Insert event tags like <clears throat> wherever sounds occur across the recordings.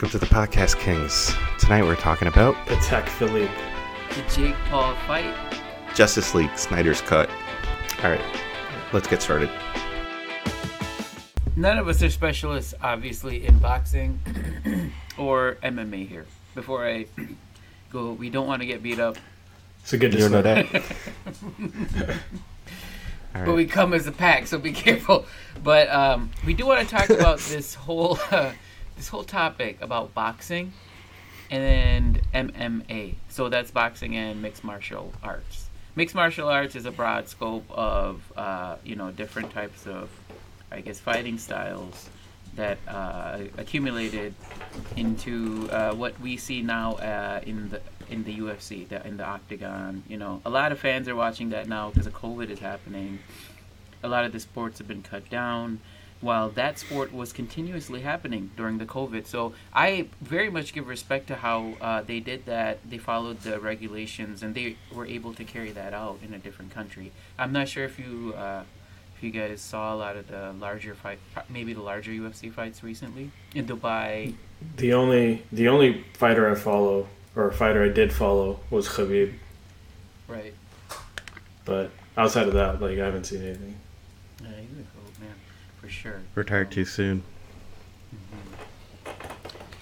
welcome to the Podcast Kings. Tonight we're talking about Attack Philippe. The Jake Paul fight. Justice League Snyder's Cut. All right, let's get started. None of us are specialists, obviously, in boxing <clears throat> or MMA here. Before I <clears throat> go, we don't want to get beat up, It's a good You know that? <laughs> All but we come as a pack, so be careful. But um, we do want to talk about <laughs> this whole uh, this whole topic about boxing and MMA. So that's boxing and mixed martial arts. Mixed martial arts is a broad scope of uh, you know different types of, I guess, fighting styles that uh, accumulated into uh, what we see now uh, in the in the UFC, the, in the octagon. You know, a lot of fans are watching that now because of COVID is happening. A lot of the sports have been cut down, while that sport was continuously happening during the COVID. So I very much give respect to how uh, they did that. They followed the regulations and they were able to carry that out in a different country. I'm not sure if you. Uh, if you guys saw a lot of the larger fight, maybe the larger UFC fights recently in Dubai, The only the only fighter I follow or fighter I did follow was Khabib, right? but outside of that, like I haven't seen anything. Yeah, he's a cool man, for sure. Retired too soon.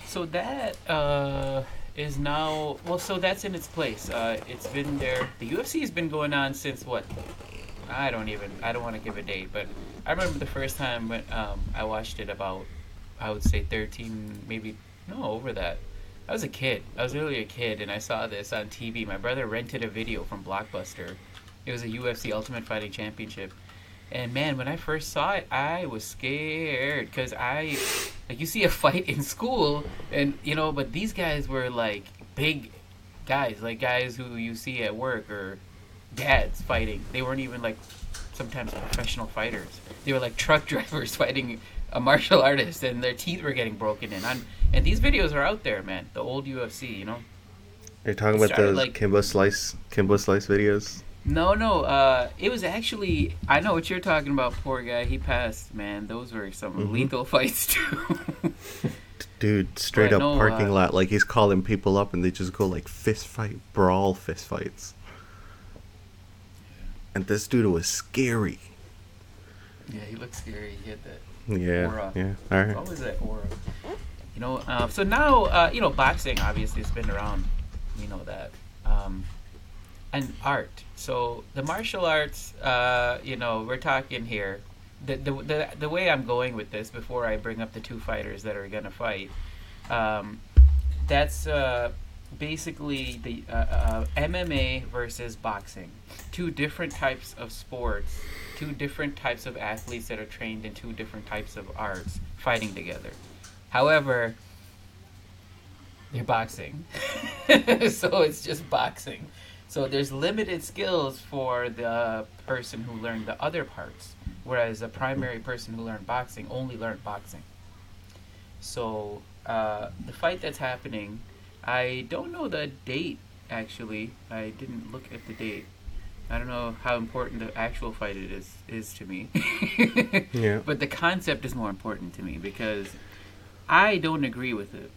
So that uh, is now well. So that's in its place. Uh, it's been there. The UFC has been going on since what? I don't even. I don't want to give a date, but I remember the first time when um, I watched it. About I would say thirteen, maybe no over that. I was a kid. I was really a kid, and I saw this on TV. My brother rented a video from Blockbuster. It was a UFC Ultimate Fighting Championship. And man, when I first saw it, I was scared because I, like, you see a <laughs> fight in school, and you know, but these guys were like big guys, like guys who you see at work or dads fighting. They weren't even like sometimes professional fighters. They were like truck <laughs> drivers fighting a martial artist, and their teeth were getting broken in. And, and these videos are out there, man. The old UFC, you know. You're talking about those like- Kimbo Slice, Kimbo Slice videos. No, no. Uh, it was actually. I know what you're talking about. Poor guy. He passed. Man, those were some Mhm. lethal fights too. <laughs> Dude, straight But up no, parking uh, lot. Like he's calling people up and they just go like fist fight, brawl fist fights. And this dude was scary. yeah, he looked scary. He had that. Yeah. Aura. Yeah. All right. What was that aura? You know. Uh, so now, uh, you know, boxing obviously has been around. We know that. Um, and art. So the martial arts. Uh, you know, we're talking here. The, the, the, the way I'm going with this before I bring up the two fighters that are gonna fight, um, that's uh, basically the uh, uh, MMA versus boxing. Two different types of sports, two different types of athletes that are trained in two different types of arts fighting together. However, they're boxing. <laughs> so it's just boxing. So there's limited skills for the person who learned the other parts, whereas a primary person who learned boxing only learned boxing. So uh, the fight that's happening, I don't know the date actually. I didn't look at the date. I don't know how important the actual fight it is is to me. <laughs> Yeah. But the concept is more important to me because I don't agree with it.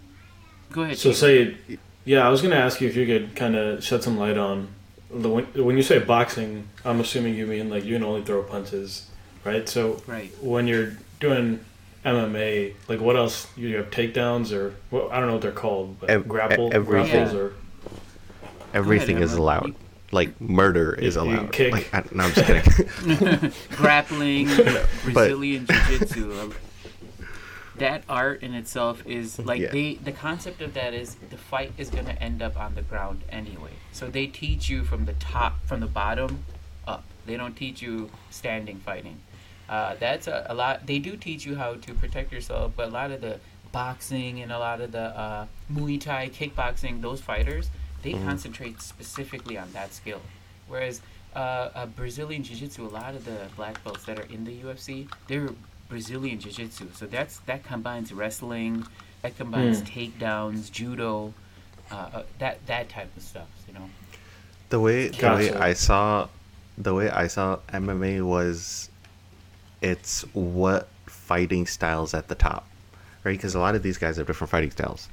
Go ahead. So Chief. say, yeah, I was gonna ask you if you could kind of shed some light on the when, when you say boxing. I'm assuming you mean like you can only throw punches, right? So right. when you're doing MMA, like what else? You have takedowns or well, I don't know what they're called, but Ev- grapple, e- every- grapples, Yeah. or Everything is allowed. Like murder is You- you allowed. kick. Like, I, no, I'm just kidding. <laughs> grappling, <laughs> Brazilian jiu-jitsu. That art in itself is like Yeah. they the concept of that is the fight is going to end up on the ground anyway. So they teach you from the top from the bottom up. They don't teach you standing fighting. Uh, that's a, a lot. They do teach you how to protect yourself, but a lot of the boxing and a lot of the uh, Muay Thai, kickboxing, those fighters, they Mhm. concentrate specifically on that skill. Whereas uh, uh, Brazilian Jiu Jitsu, a lot of the black belts that are in the UFC, they're Brazilian Jiu Jitsu. So that's that combines wrestling, that combines takedowns, judo, uh, uh, that that type of stuff. You know. The way the way I saw the way I saw MMA was it's what fighting styles at the top. right? Because a lot of these guys have different fighting styles,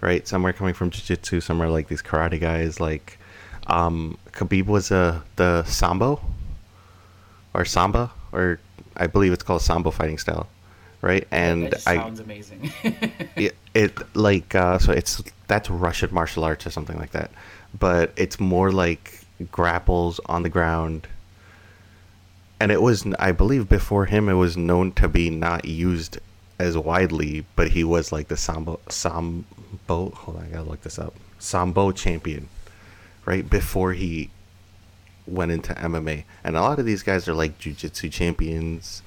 right? Some are coming from jiu-jitsu, some are like these karate guys. Like um, Khabib was a the sambo or samba, or I believe it's called sambo fighting style, right? And I sounds amazing. <laughs> it, it like uh, so it's that's Russian martial arts or something like that, but it's more like grapples on the ground. And it was, I believe, before him, it was known to be not used as widely, but he was like the sambo sambo. Hold on, I gotta look this up. Sambo champion, right before he went into MMA, and a lot of these guys are like jujitsu champions,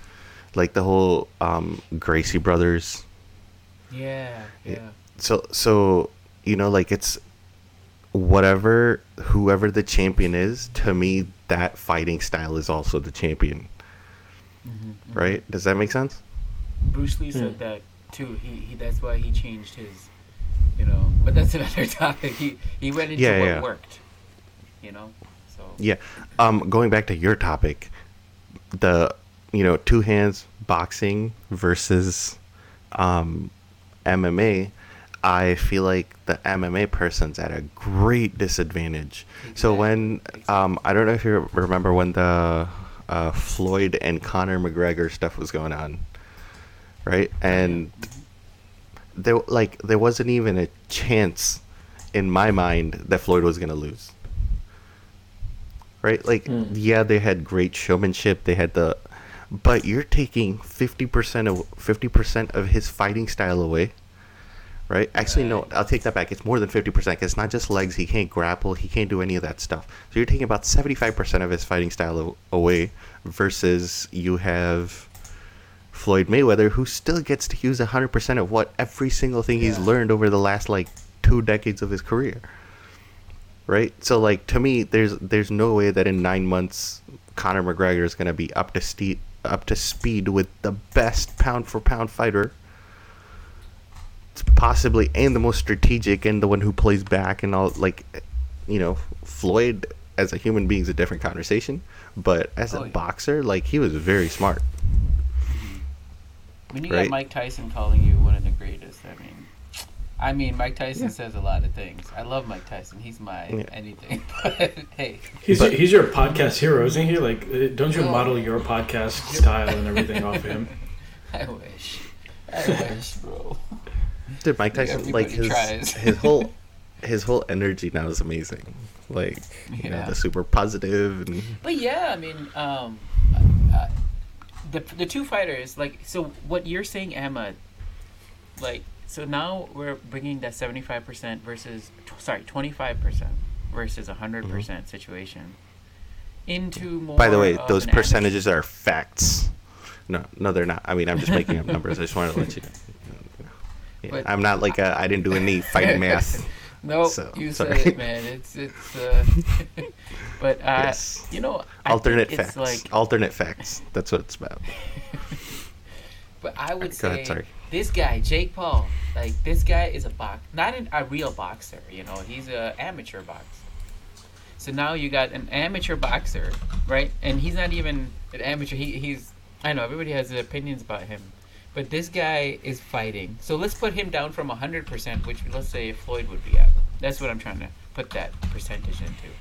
like the whole um, Gracie brothers yeah, yeah. so so you know like it's whatever whoever the champion is to me that fighting style is also the champion Mhm, mhm. right does that make sense Bruce Lee said Hmm. that too. He, he that's why he changed his, you know. But that's <laughs> another topic. He he went into Yeah, what yeah. worked. You know. Yeah. Um going back to your topic the you know two hands boxing versus um mma i feel like the mma person's at a great disadvantage. So when um i don't know if you remember when the uh, floyd and conor mcgregor stuff was going on right? And there like there wasn't even a chance in my mind that floyd was going to lose right? Like, Mm. yeah, they had great showmanship. They had the, but you're taking fifty percent of fifty percent of his fighting style away, right? Actually, no, I'll take that back. It's more than fifty percent. It's not just legs. He can't grapple. He can't do any of that stuff. So you're taking about seventy-five percent of his fighting style away, versus you have. Floyd Mayweather, who still gets to use 100% of what every single thing he's learned over the last like two decades of his career right? So like to me, there's there's no way that in nine months Conor McGregor is gonna be up to ste- up to speed with the best pound for pound fighter, possibly and the most strategic and the one who plays back and all. Like, you know, Floyd as a human being is a different conversation, but as a Oh, yeah. boxer, like he was very smart. when you Right. got Mike Tyson calling you one of the greatest, I mean, I mean, Mike Tyson says a lot of things. I love Mike Tyson. He's my Yeah. anything. <laughs> But hey, He's But- he's your podcast hero, isn't he? Like, uh, don't you model your podcast style and everything off of him? <laughs> I wish. I wish, bro. Dude, Mike Tyson, like his tries. <laughs> his whole his whole energy now is amazing. Like, you know, the super positive and But yeah, I mean, um, uh, the the two fighters, like, so what you're saying, Emma, like, so now we're bringing that seventy five percent versus, tw- sorry, twenty five percent versus a hundred percent situation into more. Mm-hmm. By the way, those percentages are facts. No, no, they're not. I mean, I'm just making up numbers. I just wanted to let you know. Yeah, But- I'm not like a, I didn't do any fighting math. <laughs> No, so, you sorry. said it, man. It's it's. Uh, <laughs> but uh, Yes. you know, I Alternate it's facts. like Alternate facts. That's what it's about. <laughs> But I would Go say ahead, sorry. This guy, Jake Paul, like this guy is a box, not an, a real boxer. You know, he's a amateur boxer. So now you got an amateur boxer, right? And he's not even an amateur. He, he's I know everybody has their opinions about him, but this guy is fighting. So let's put him down from hundred percent, which let's say Floyd would be at. That's what I'm trying to put that percentage into.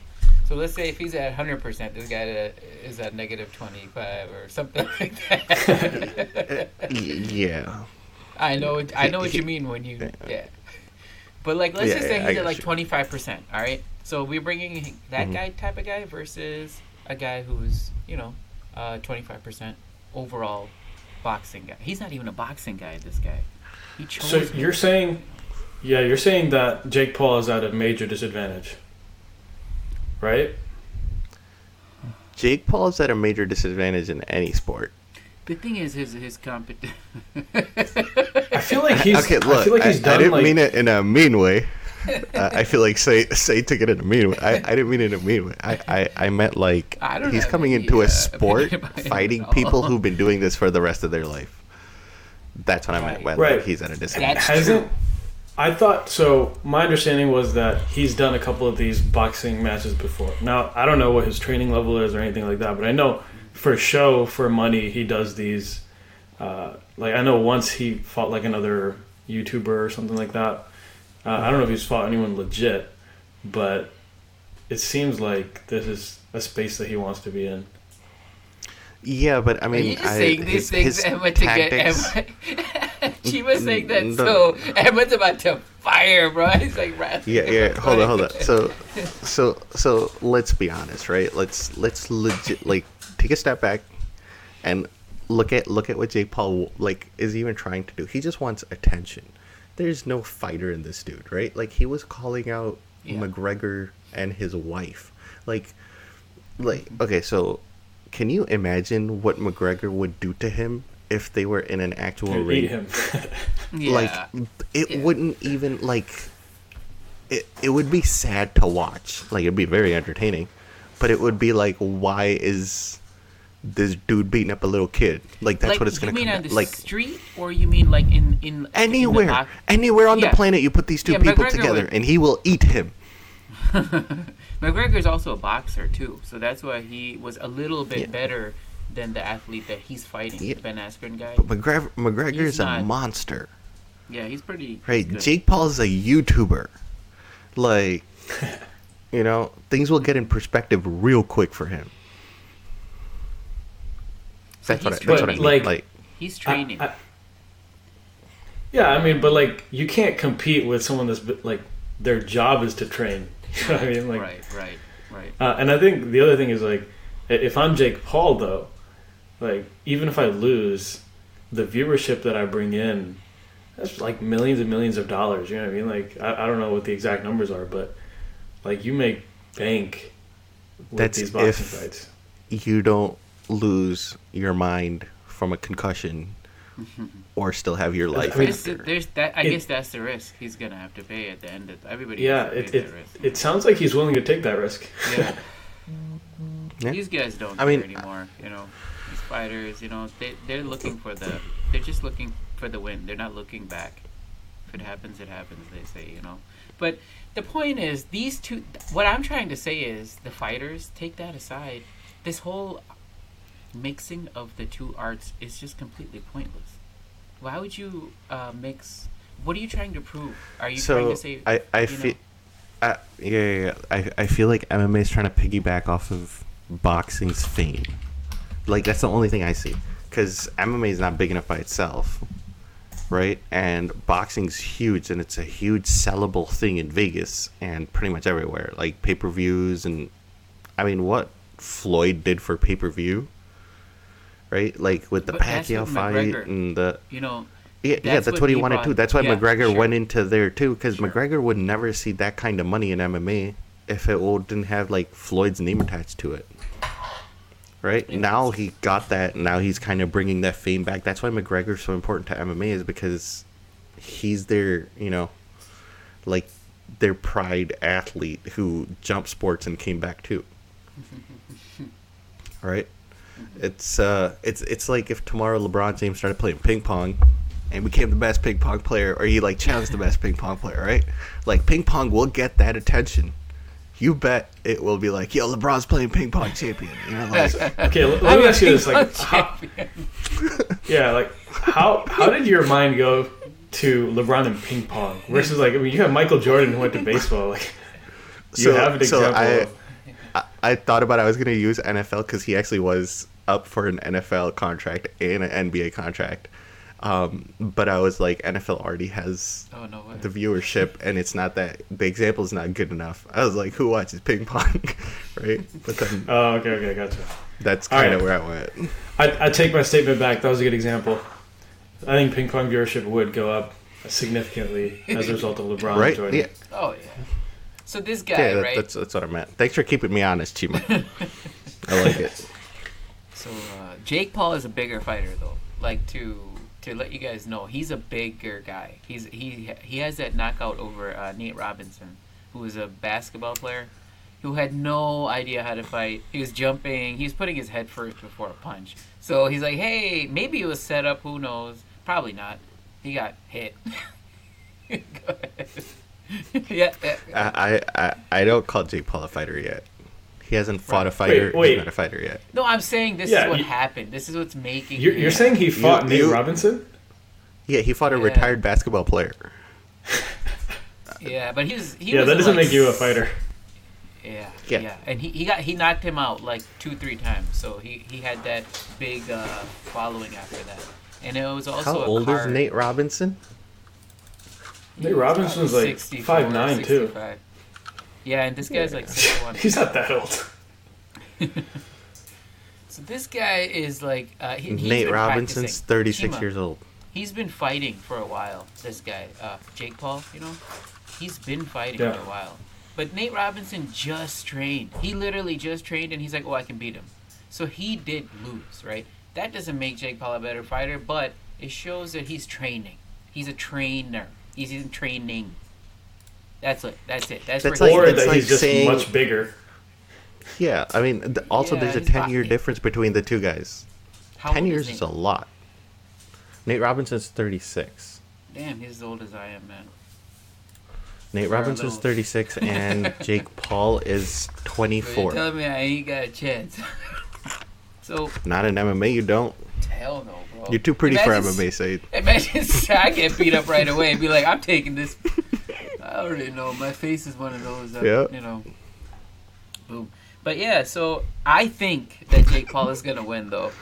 So let's say if he's at 100%, this guy uh, is at negative 25 or something <laughs> like that. <laughs> Yeah. I know, what- I know what you <laughs> mean when you, yeah. But like, let's Yeah, just say I he's at like twenty five percent. All right, so we're bringing that Mhm. guy type of guy versus a guy who's you know twenty five percent overall boxing guy. He's not even a boxing guy. This guy, he chose. So him. you're saying, yeah, you're saying that Jake Paul is at a major disadvantage, right? Jake Paul is at a major disadvantage in any sport. The thing is, his his competition. <laughs> I feel like he's. okay, look, I feel like he's I, done I didn't like. mean it in a mean way. uh, I feel like say say took it in a mean way. I, I didn't mean it in a mean way. I, I, I meant like I don't he's coming any, into uh, a sport opinion fighting people who've been doing this for the rest of their life. That's what I meant. When Right. like, he's at a disadvantage. Hasn't. I thought so. My understanding was that he's done a couple of these boxing matches before. Now I don't know what his training level is or anything like that, but I know for show, for money, he does these Uh, like I know once he fought like another YouTuber or something like that. Uh, I don't know if he's fought anyone legit, but it seems like this is a space that he wants to be in. Yeah, but I Are mean, you just I, saying these his, things, his Emma, to tactics, get Emma? she was <laughs> saying that, Mm, so Emma's about to fire, bro. <laughs> He's like, wrapping Yeah, yeah. Hold on, hold on. So, so, so let's be honest, right? Let's let's legit like take a step back and look at look at what Jake Paul like is even trying to do. He just wants attention. There's no fighter in this dude, right? Like he was calling out Yeah. McGregor and his wife, like, like okay, so. Can you imagine what McGregor would do to him if they were in an actual He'd ring? eat him. <laughs> Yeah. like it Yeah. wouldn't even like it, it would be sad to watch like it'd be very entertaining but it would be like why is this dude beating up a little kid like that's like, what it's gonna you mean come on the like street, or you mean like in in in the anywhere box? anywhere on Yeah. the planet you put these two Yeah, people McGregor together would- and he will eat him <laughs> <laughs> McGregor is also a boxer too, so that's why he was a little bit Yeah. better than the athlete that he's fighting, Yeah. the Ben Askren guy. but McGregor, McGregor's He's a not- monster Yeah, he's pretty. right good. Jake is a YouTuber like <laughs> you know things will get in perspective real quick for him So that's what I, he's that's what I mean Like- like He's training. I- I- yeah, I mean, but like you can't compete with someone that's like their job is to train. <laughs> You know what I mean? Like, right, right, right. uh, and I think the other thing is like, if I'm Jake Paul though, like even if I lose, the viewership that I bring in, that's like millions and millions of dollars. You know what I mean? Like I, I don't know what the exact numbers are, but like you make bank with That's these boxing if- fights. you don't lose your mind from a concussion <laughs> or still have your life. I mean, There's, there's that. I it- guess that's the risk he's gonna have to pay at the end. Of, everybody. Yeah, it, it risk. it sounds like he's willing to take that risk. Yeah. <laughs> Yeah. These guys don't I care mean- anymore. You know, these fighters. You know, they they're looking for the. They're just looking for the win. They're not looking back. If it happens, it happens. They say. You know, but the point is, these two. What I'm trying to say is, the fighters take that aside. This whole mixing of the two arts is just completely pointless. Why would you uh, mix? What are you trying to prove? Are you trying to say? I, I feel, I, yeah, yeah, yeah. I, I feel like MMA is trying to piggyback off of boxing's fame. Like that's the only thing I see, because MMA is not big enough by itself, right? And boxing's huge, and it's a huge sellable thing in Vegas and pretty much everywhere, like pay per views and, I mean, what Floyd did for pay per view, right? Like with the But that's Pacquiao fight McGregor- and the you know, yeah, yeah, That's that's what what he wanted brought- to. That's why yeah, McGregor sure. went into there too, because Sure. McGregor would never see that kind of money in MMA if it all didn't have like Floyd's name attached to it. Right Yeah. now he got that. Now he's kind of bringing that fame back. That's why McGregor's so important to MMA is because he's their, you know, like their pride athlete who jumped sports and came back too. <laughs> right? It's uh, it's it's like if tomorrow LeBron James started playing ping pong and became the best ping pong player, or he like challenged the best ping pong player, right? Like ping pong will get that attention. You bet it will be like, yo, LeBron's playing ping pong champion. You know, like, <laughs> Okay, let, I'm let me ask you this: like, <laughs> how, yeah, like how how did your mind go to LeBron and ping pong versus like I mean you have Michael Jordan who went to baseball like you So- have an so example. I- of, I, I thought about I was gonna use NFL because he actually was up for an NFL contract and an NBA contract. Um, but I was like, NFL already has Oh no the viewership, and it's not that the example is not good enough. I was like, who watches ping pong, <laughs> right? But then oh, okay, okay, gotcha. that's kind of right. where I went. I I take my statement back. That was a good example. I think ping pong viewership would go up significantly as a result of LeBron right? joining. Yeah, Oh yeah. So this guy, yeah, that- right? that's that's what I meant. Thanks for keeping me honest, Chima. <laughs> I like it. So uh, Jake Paul is a bigger fighter though. Like to to let you guys know, he's a bigger guy. He's he he has that knockout over uh, Nate Robinson, who was a basketball player, who had no idea how to fight. He was jumping. He was putting his head first before a punch. So he's like, hey, maybe it was set up. Who knows? Probably not. He got hit. <laughs> <laughs> Yeah. yeah. I I I don't call Jake Paul a fighter yet. He hasn't fought a fighter. Wait, wait. He's not a fighter yet. No, I'm saying this Yeah, is what you- happened. This is what's making. You're, you're saying he fought Nate you- Robinson? Yeah, he fought a Yeah. retired basketball player. <laughs> Yeah, but he's he Yeah, was that doesn't like, make you a fighter. Yeah, Yeah. yeah, and he, he got he knocked him out like two three times, so he, he had that big uh, following after that, and it was also How a old car- is Nate Robinson? he Nate Robinson's like 64, 5'9" too. 65. Yeah, and this guy's like six one. <laughs> He's not that old. So this guy is like uh, he, he's Nate Robinson's 36 years old. He's been fighting for a while. This guy, uh, Jake Paul, you know, he's been fighting Yeah. for a while. But Nate Robinson just trained. He literally just trained, and he's like, "Oh, I can beat him." So he did lose, right? That doesn't make Jake Paul a better fighter, but it shows that he's training. He's a trainer. He's in training. That's it. That's it. That's, That's like- or he's it's that he's just saying- much bigger. Yeah, I mean, th- also Yeah, there's a 10 year difference between the two guys. How 10 years is is a lot. Nate Robinson's 36. Damn, he's as old as I am, man. Nate We're Robinson's little- 36 <laughs> and Jake Paul is 24. telling me I ain't got a chance. <laughs> so Not in MMA, you don't. hell no, bro. You're too pretty for MMA, Said. Imagine <laughs> I get beat up right away and be like, I'm taking this. I already know. My face is one of those that, Yeah. you know. Boom. But yeah, so I think that Jake Paul is going to win, though.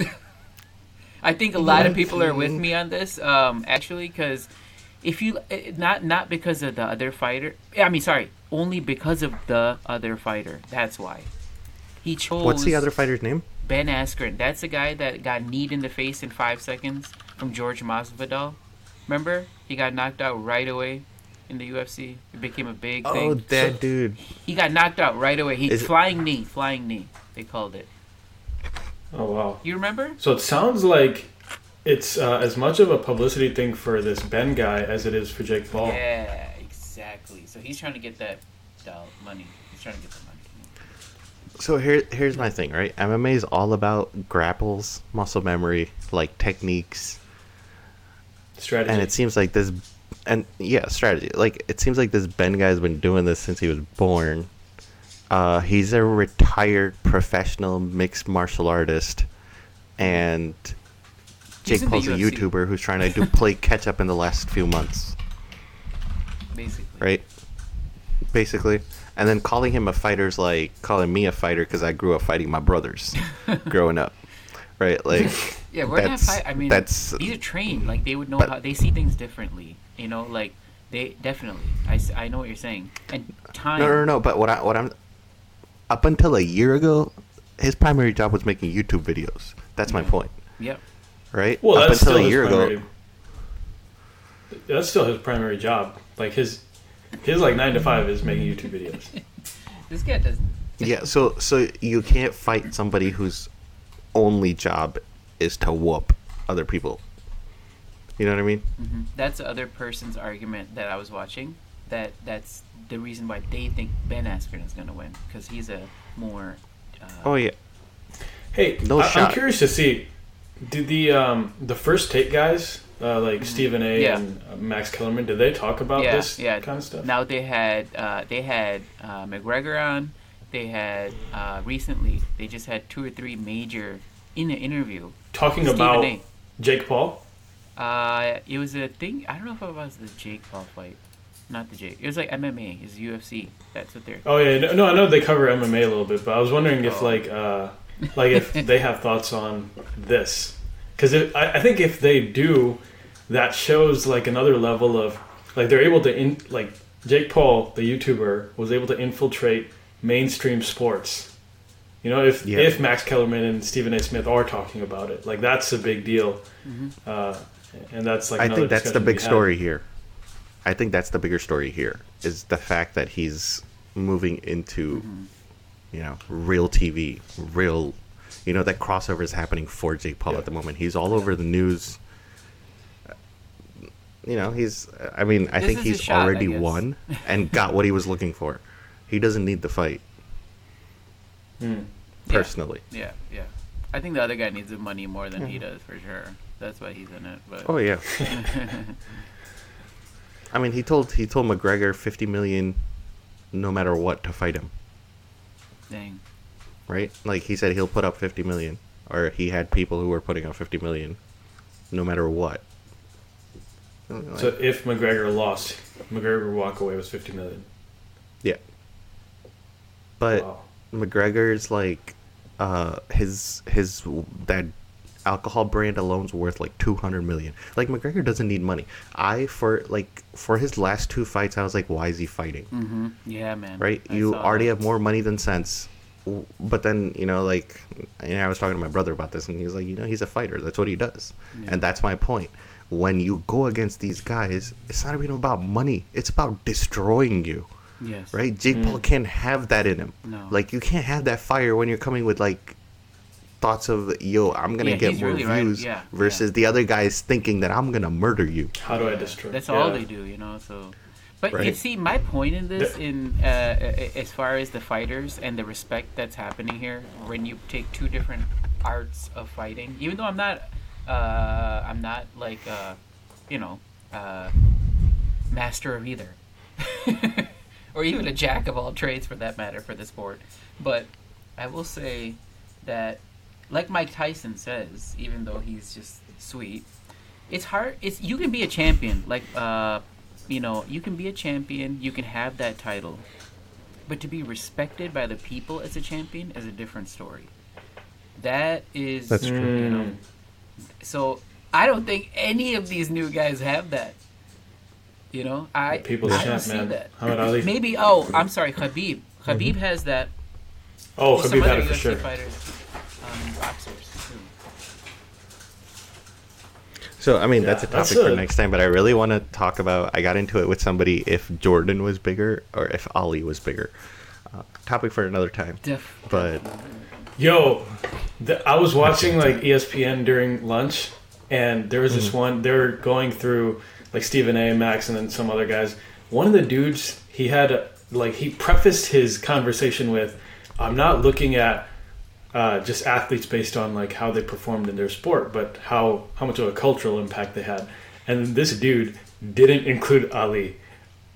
<laughs> I think a lot of people are with me on this, um, actually, because if you eh, not not because of the other fighter. I mean, sorry, only because of the other fighter. That's why he chose. What's the other fighter's name? Ben Askren. That's the guy that got kneed in the face in five seconds from George Masvidal. Remember? He got knocked out right away in the UFC. It became a big Oh, thing. that dude. He got knocked out right away. He Is it- flying knee, flying knee. They called it. Oh wow. You remember? So it sounds like it's uh, as much of a publicity thing for this Ben guy as it is for Jake Paul. Yeah, exactly. So he's trying to get that money. He's trying to get the money. So here, here's my thing, right? MMA is all about grapples, muscle memory, like techniques, Strategy. and it seems like this, and yeah, strategy. Like it seems like this Ben guy's been doing this since he was born. Uh, he's a retired professional mixed martial artist, and Jake Paul's a YouTuber who's trying to do <laughs> play catch up in the last few months, Basically. right? Basically, and then calling him a fighter's like calling me a fighter because I grew up fighting my brothers <laughs> growing up, right? Like, <laughs> Yeah, we're not. That's- Fight- I mean, that's- these are trained. Like they would know But- how they see things differently. You know, like they definitely. I, I know what you're saying. And time. No, no, no. But what I what I'm up until a year ago, his primary job was making YouTube videos. That's my Yeah. point, Yep. right? well, up that's until still a his year primary. ago. That's still his primary job. Like his his like nine to five is making YouTube videos. <laughs> This guy doesn't. <laughs> Yeah. So so you can't fight somebody whose only job is to whoop other people. You know what I mean? hmm That's the other person's argument that I was watching. That that's the reason why they think Ben Askren is going to win because he's a more. Uh, Oh yeah. Hey, No I, I'm curious to see. Did the um the first take guys uh, like Stephen A. Mm-hmm. Yeah. and uh, Max Kellerman did they talk about yeah, this yeah. kind of stuff? Now they had uh, they had uh, McGregor on. They had uh, recently. They just had two or three major in an interview. Talking Stephen about A. Jake Paul. Uh, it was a thing. I don't know if it was the Jake Paul fight, not the Jake. It was like MMA. It's UFC. That's what they're. Oh yeah, no, no, I know they cover MMA a little bit, but I was wondering if Oh. like uh like if <laughs> they have thoughts on this because I, I think if they do, that shows like another level of like they're able to in like Jake Paul, the YouTuber, was able to infiltrate mainstream sports. You know, if Yeah. if Max Kellerman and Stephen A. Smith are talking about it, like that's a big deal, uh, and that's like I think that's the big we had. story here. I think that's the bigger story here is the fact that he's moving into, mm-hmm. you know, real TV, real, you know, that crossover is happening for Jake Paul Yeah. at the moment. He's all over the news. Uh, you know, he's. I mean, I This think he's shot, already won <laughs> and got what he was looking for. He doesn't need the fight. Hmm. Yeah. personally. Yeah, yeah. I think the other guy needs the money more than he does for sure. That's why he's in it. But Oh yeah. <laughs> I mean, he told he told McGregor fifty million, no matter what, to fight him. Dang. right? Like he said he'll put up 50 million or he had people who were putting up 50 million no matter what. So if McGregor lost, McGregor walk away with fifty million. yeah. But Wow. McGregor's like uh his his that alcohol brand alone's worth like 200 million. Like McGregor doesn't need money. I for like for his last two fights I was like why is he fighting? Mm-hmm. Yeah, man. right? I you already that. have more money than sense. But then, you know, like, you know, I was talking to my brother about this, and he's like, you know, he's a fighter. That's what he does. Yeah. And that's my point. When you go against these guys, it's not even about money, it's about destroying you, Yes. right? Jake Paul can't have that in him. No. Like, you can't have that fire when you're coming with, like, thoughts of, yo, I'm going to Yeah, get more really right. views Yeah, versus the other guys thinking that I'm going to murder you. How do I destroy? That's all they do, you know. So, but Right. you see, my point in this, in uh, as far as the fighters and the respect that's happening here, when you take two different arts of fighting, even though I'm not, uh, I'm not like, uh, you know, uh, master of either, <laughs> or even a jack of all trades for that matter for the sport, but I will say that, like Mike Tyson says, even though he's just sweet it's hard it's you can be a champion like uh you know you can be a champion you can have that title but to be respected by the people as a champion is a different story that is That's true. you know so i don't think any of these new guys have that you know i The people's I don't champ, see man. that Muhammad Ali. maybe oh i'm sorry khabib khabib has that Oh, Well, some Khabib had other it for UFC sure. fighters boxers too. So I mean Yeah, that's a that's topic for next time, but I really want to talk about. I got into it with somebody if Jordan was bigger or if Ali was bigger. Uh, topic for another time. Def- But Yo, the, I was watching like ESPN during lunch, and there was Mm-hmm. this one. They were going through like Stephen A. Max, and then some other guys. One of the dudes, he had like he prefaced his conversation with, "I'm not looking at uh, just athletes based on like how they performed in their sport, but how how much of a cultural impact they had." And this dude didn't include Ali,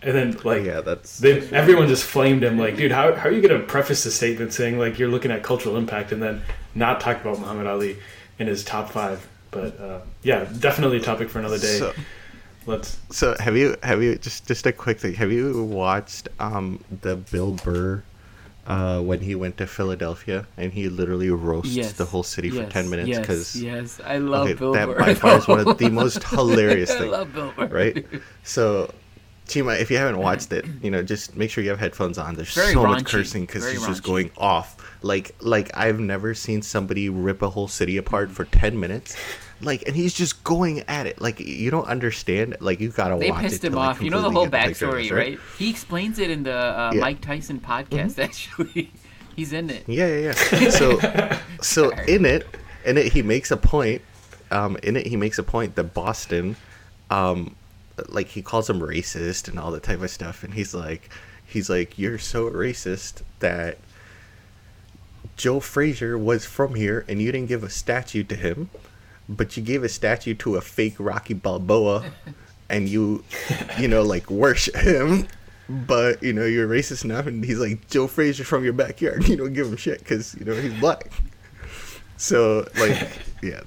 and then like yeah, that's they, everyone just flamed him like, dude, how, how are you going to preface the statement saying like you're looking at cultural impact and then not talk about Muhammad Ali in his top five? But uh, yeah, definitely a topic for another day. So, Let's. so have you have you just just a quick thing? Have you watched um the Bill Burr uh, when he went to Philadelphia and he literally roasts Yes. the whole city for ten minutes because yes, I love Bill that Burr. by far is one of the <laughs> most hilarious things. I love Bill Burr. right? So, Chima, if you haven't watched it, you know, just make sure you have headphones on. There's Very so much cursing because he's just going off. Like, like I've never seen somebody rip a whole city apart for ten minutes. Like, and he's just going at it. Like, you don't understand. Like, you gotta They watch pissed it. him to, like, off. You know the whole get picture of backstory, this, right? He explains it in the uh, Yeah. Mike Tyson podcast. Actually, <laughs> he's in it. Yeah, yeah, yeah. So, <laughs> so in it, in it, he makes a point. Um, in it, he makes a point that Boston, um, like he calls him racist and all that type of stuff, and he's like, he's like, you're so racist that Joe Frazier was from here, and you didn't give a statue to him, but you gave a statue to a fake Rocky Balboa, and you, you know, like worship him. But you know you're racist enough, and he's like Joe Frazier from your backyard. <laughs> You don't give him shit because you know he's black. So like, <laughs> yeah,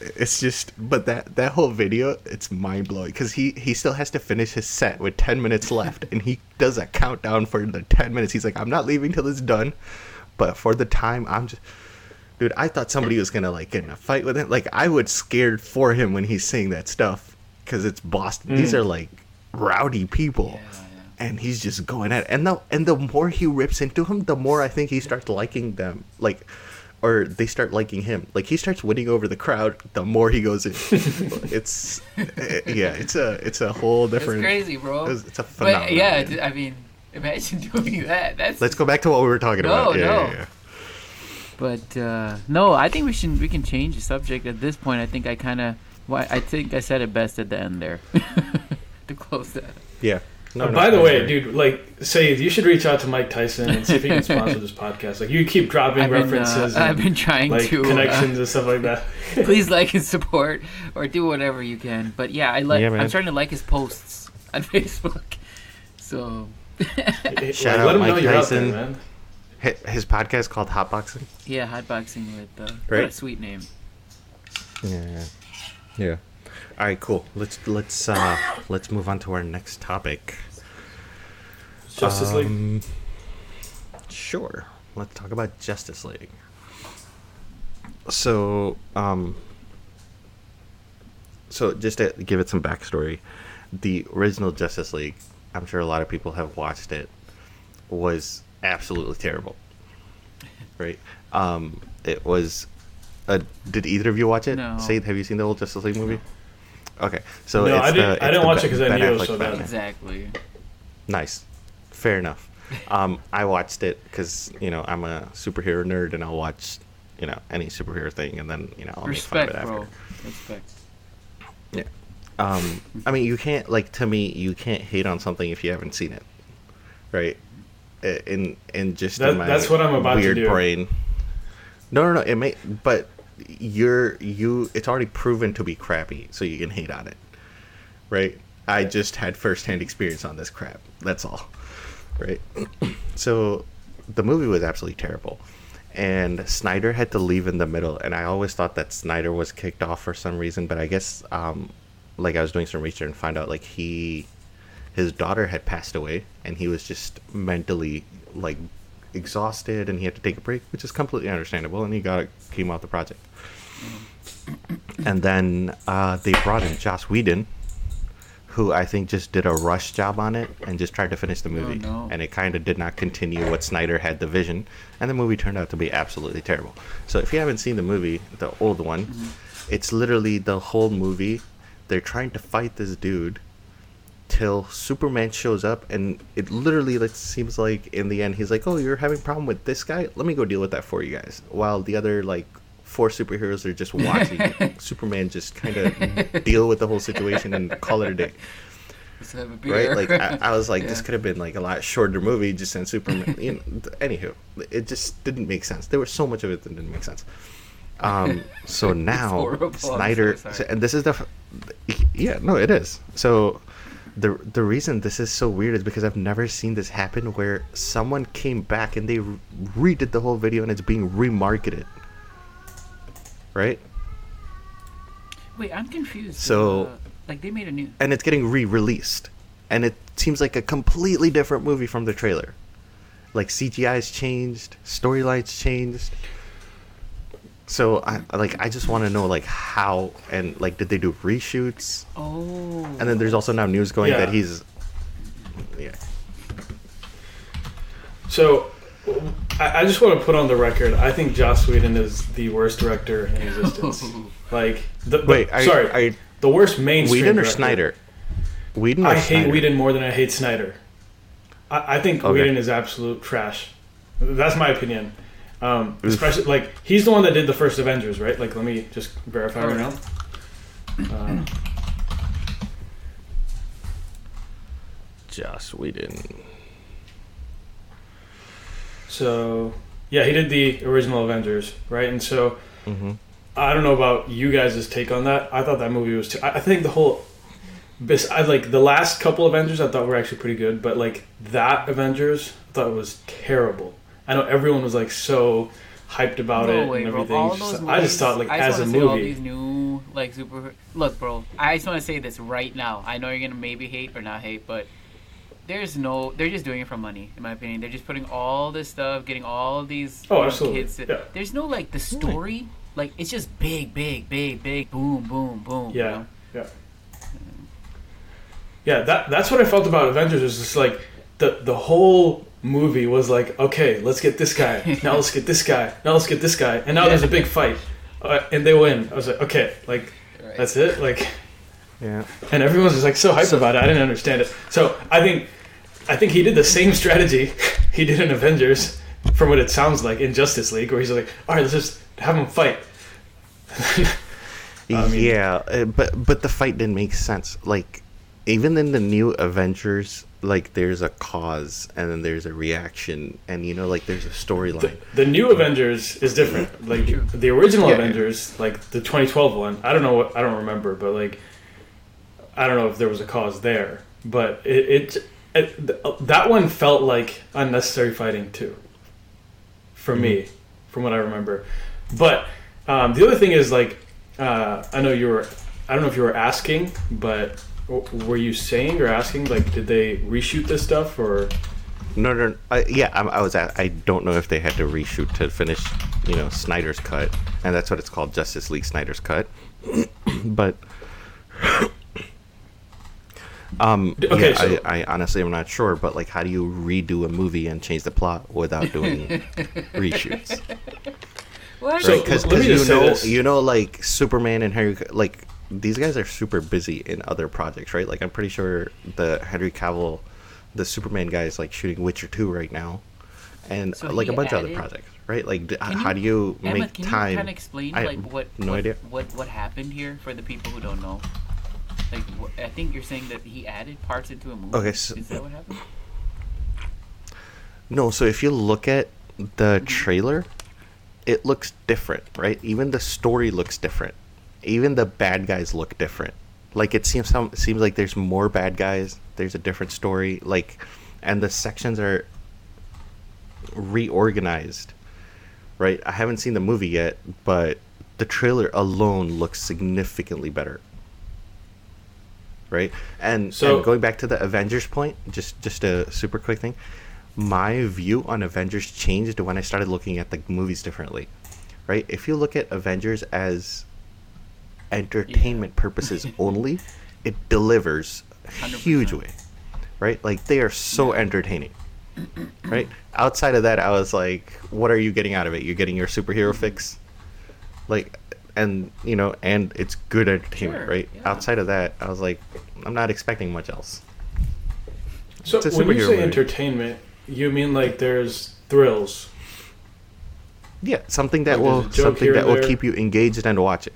it's just. But that that whole video, it's mind blowing because he he still has to finish his set with ten minutes left, and he does a countdown for the ten minutes. He's like, I'm not leaving till it's done, but for the time, I'm just. Dude, I thought somebody was gonna like get in a fight with him. Like I would scared for him when he's saying that stuff because it's Boston. These Mm. are like rowdy people Yeah, yeah. and he's just going at it. And the and the more he rips into him, the more I think he starts liking them. Like, or they start liking him. Like he starts winning over the crowd. The more he goes in, <laughs> it's eh, yeah, it's a it's a whole different. crazy, bro. It's, it's a phenomenon. But yeah, I mean, imagine <laughs> doing that. That's Let's go back to what we were talking No, about. Yeah, no. yeah, yeah. But uh, no, I think we should we can change the subject at this point. I think I kind of why I think I said it best at the end there <laughs> to close that. Yeah. No, Uh, no, by the way, dude, like, say you should reach out to Mike Tyson and see if he can sponsor this podcast. Like, you keep dropping I've been, uh, references, I've been trying like to uh, connections and stuff like that. <laughs> please like and support or do whatever you can. But yeah, I like. Yeah, I'm starting to like his posts <laughs> on Facebook. So Shout like, out let him know Mike you're out there, Tyson. man. Hi- His podcast called Hotboxing. Yeah, hotboxing with uh, what a sweet name. Yeah. Yeah. All right, cool. Let's let's uh let's move on to our next topic. Justice League. Um, Sure. Let's talk about Justice League. So, um, so just to give it some backstory, the original Justice League, I'm sure a lot of people have watched it, was absolutely terrible. Right? Um, it was. A, did either of you watch it? No. Say, have you seen the old Justice League movie? Okay, so No, it's I didn't- the, I didn't the watch it 'cause I Ben knew it was so bad. Exactly. Nice. Fair enough. Um, I watched it because you know I'm a superhero nerd, and I'll watch you know any superhero thing, and then you know I'll Respect, make fun of it bro. Respect. Yeah. Um, I mean, you can't like to me, you can't hate on something if you haven't seen it, right? In in just That- in my that's what I'm about to weird do. brain. No, no, no. It may, but you're you. It's already proven to be crappy, so you can hate on it, right? I just had firsthand experience on this crap. That's all, right? <clears throat> so, the movie was absolutely terrible, and Snyder had to leave in the middle. And I always thought that Snyder was kicked off for some reason, but I guess, um, like I was doing some research and found out like he, his daughter had passed away, and he was just mentally like exhausted, and he had to take a break, which is completely understandable. And he got came off the project. And then uh, they brought in Joss Whedon, who I think just did a rush job on it and just tried to finish the movie. no. And it kind of did not continue what Snyder had the vision. And the movie turned out to be absolutely terrible. So if you haven't seen the movie, the old one, it's literally the whole movie. They're trying to fight this dude till Superman shows up, and it literally like, seems like in the end he's like, "Oh, you're having a problem with this guy? Let me go deal with that for you guys." While the other like four superheroes are just watching <laughs> Superman just kind of deal with the whole situation and call it a day, a right? Like I, I was like, this <laughs> could have been like a lot shorter movie just in Superman. You know, anywho, it just didn't make sense. There was so much of it that didn't make sense. Um, so <laughs> now I'm so Snyder, and this is the, yeah, no, it is. So the the reason this is so weird is because I've never seen this happen where someone came back and they re- redid the whole video and it's being remarketed. Right? Wait, I'm confused. So- Uh, like they made a new. And it's getting re-released. And it seems like a completely different movie from the trailer. Like CGI's changed, storylines changed. So I like I just want to know like how and like did they do reshoots? Oh. And then there's also now news going Yeah. that he's yeah. So, I, I just want to put on the record. I think Joss Whedon is the worst director in existence. <laughs> like, the, the- Wait, are, sorry, are you the worst mainstream. Whedon or director. Snyder? Whedon or I hate Snyder? Whedon more than I hate Snyder. I, I think Okay. Whedon is absolute trash. That's my opinion. Um, especially like he's the one that did the first Avengers, right? Like, let me just verify right now. Um, Joss Whedon. so yeah, he did the original Avengers, right? And so hmm I don't know about you guys' take on that. I thought that movie was. Too, I I think the whole. bes- I like the last couple Avengers. I thought were actually pretty good, but like that Avengers, I thought was terrible. I know everyone was like so hyped about it no way, and bro. everything. All It's just- those I just thought like I as just a wanna see all these new like super. Look, bro. I just want to say this right now. I know you're gonna maybe hate or not hate, but there's no. They're just doing it for money, in my opinion. They're just putting all this stuff, getting all these Oh, you know, absolutely. kids. To, Yeah. There's no like the story. Like it's just big, big, big, big, boom, boom, boom. you Yeah, know? yeah, yeah. That that's what I felt about Avengers. Was just like the the whole movie was like, okay, let's get this guy. <laughs> Now let's get this guy. Now let's get this guy. And now Yeah. there's a big fight, uh, and they win. I was like, okay, like Right. that's it. Like, Yeah. and everyone's just like so hyped about it. I didn't understand it. So I think I think he did the same <laughs> strategy he did in Avengers, from what it sounds like in Justice League, where he's like, all right, let's just have them fight. <laughs> I mean- yeah, uh, but but the fight didn't make sense. Like even in the new Avengers, like there's a cause and then there's a reaction, and you know, like there's a storyline. the new Avengers is different. Like the original Yeah. Avengers, like the 2012 one. I don't know what I don't remember, but like I don't know if there was a cause there, but it, it, it that one felt like unnecessary fighting too. for me, from what I remember. But um, the other thing is like uh, I know you were I don't know if you were asking, but were you saying or asking like did they reshoot this stuff or No, no, I, yeah, I, I was at. I don't know if they had to reshoot to finish, you know, Snyder's cut, and that's what it's called, Justice League Snyder's cut. <coughs> but, um, okay, yeah, so- I, I honestly am not sure. But like, how do you redo a movie and change the plot without doing <laughs> reshoots? What? So- Right? Because let you know, this. you know, like Superman and Harry, like these guys are super busy in other projects, right? Like I'm pretty sure the Henry Cavill, the Superman guy is like shooting Witcher two right now, and So like a bunch of other projects, right? Like d- Can how do you Emma, make can time? Can you kind of explain I like what no what, idea. what what happened here for the people who don't know? Like wh- I think you're saying that he added parts into a movie. Okay, so- is that what happened? No, so if you look at the Mm-hmm. trailer, it looks different, right? Even the story looks different. Even the bad guys look different. Like it seems some seems like there's more bad guys. There's a different story. Like, and the sections are reorganized. Right? I haven't seen the movie yet, but the trailer alone looks significantly better. Right? And So- and going back to the Avengers point, just just a super quick thing. My view on Avengers changed when I started looking at the movies differently. Right? If you look at Avengers as entertainment purposes <laughs> only, it delivers a 100%. huge way. Right? Like they are so entertaining. <clears throat> Right? Outside of that, I was like, what are you getting out of it? You're getting your superhero mm-hmm. fix? Like and you know, and it's good entertainment, Sure, right? yeah. Outside of that, I was like, I'm not expecting much else. So when you say movie. entertainment, you mean like there's thrills. Yeah, something that Like, will there's a joke something that or will keep you engaged and watching.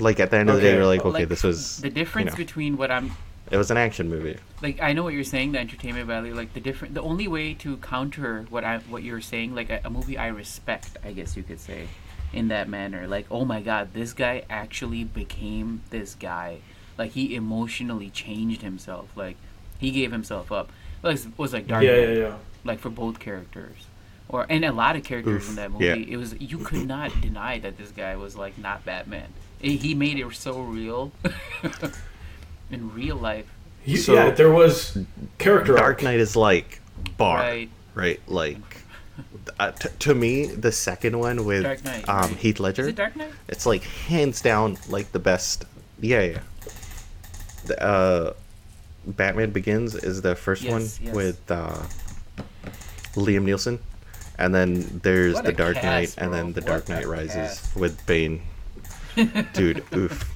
Like at the end of the day, Okay. you're like, okay, like, this was the difference you know, between what I'm it was an action movie. like I know what you're saying, the entertainment value. Like the different, the only way to counter what I what you're saying, like a, a movie I respect, I guess you could say, in that manner. Like, oh my God, this guy actually became this guy. Like he emotionally changed himself. Like he gave himself up. Like it was like Dark yeah, Knight, yeah, yeah. like for both characters, or and a lot of characters Oof, in that movie. yeah. It was you could not deny that this guy was like not Batman. He he made it so real. <laughs> in real life, You- So- yeah, there was character Dark arc. Knight is like bar, Right. right? Like uh, t- to me, the second one with Dark Knight, um, right. Heath is Ledger, it Dark Knight? it's like hands down like the best. Yeah, yeah. The, uh, Batman Begins is the first Yes, one yes. with uh, Liam Neeson, and then there's What the Dark cast, Knight, and then the What Dark a Knight Rises cast. with Bane. <laughs> Dude, oof.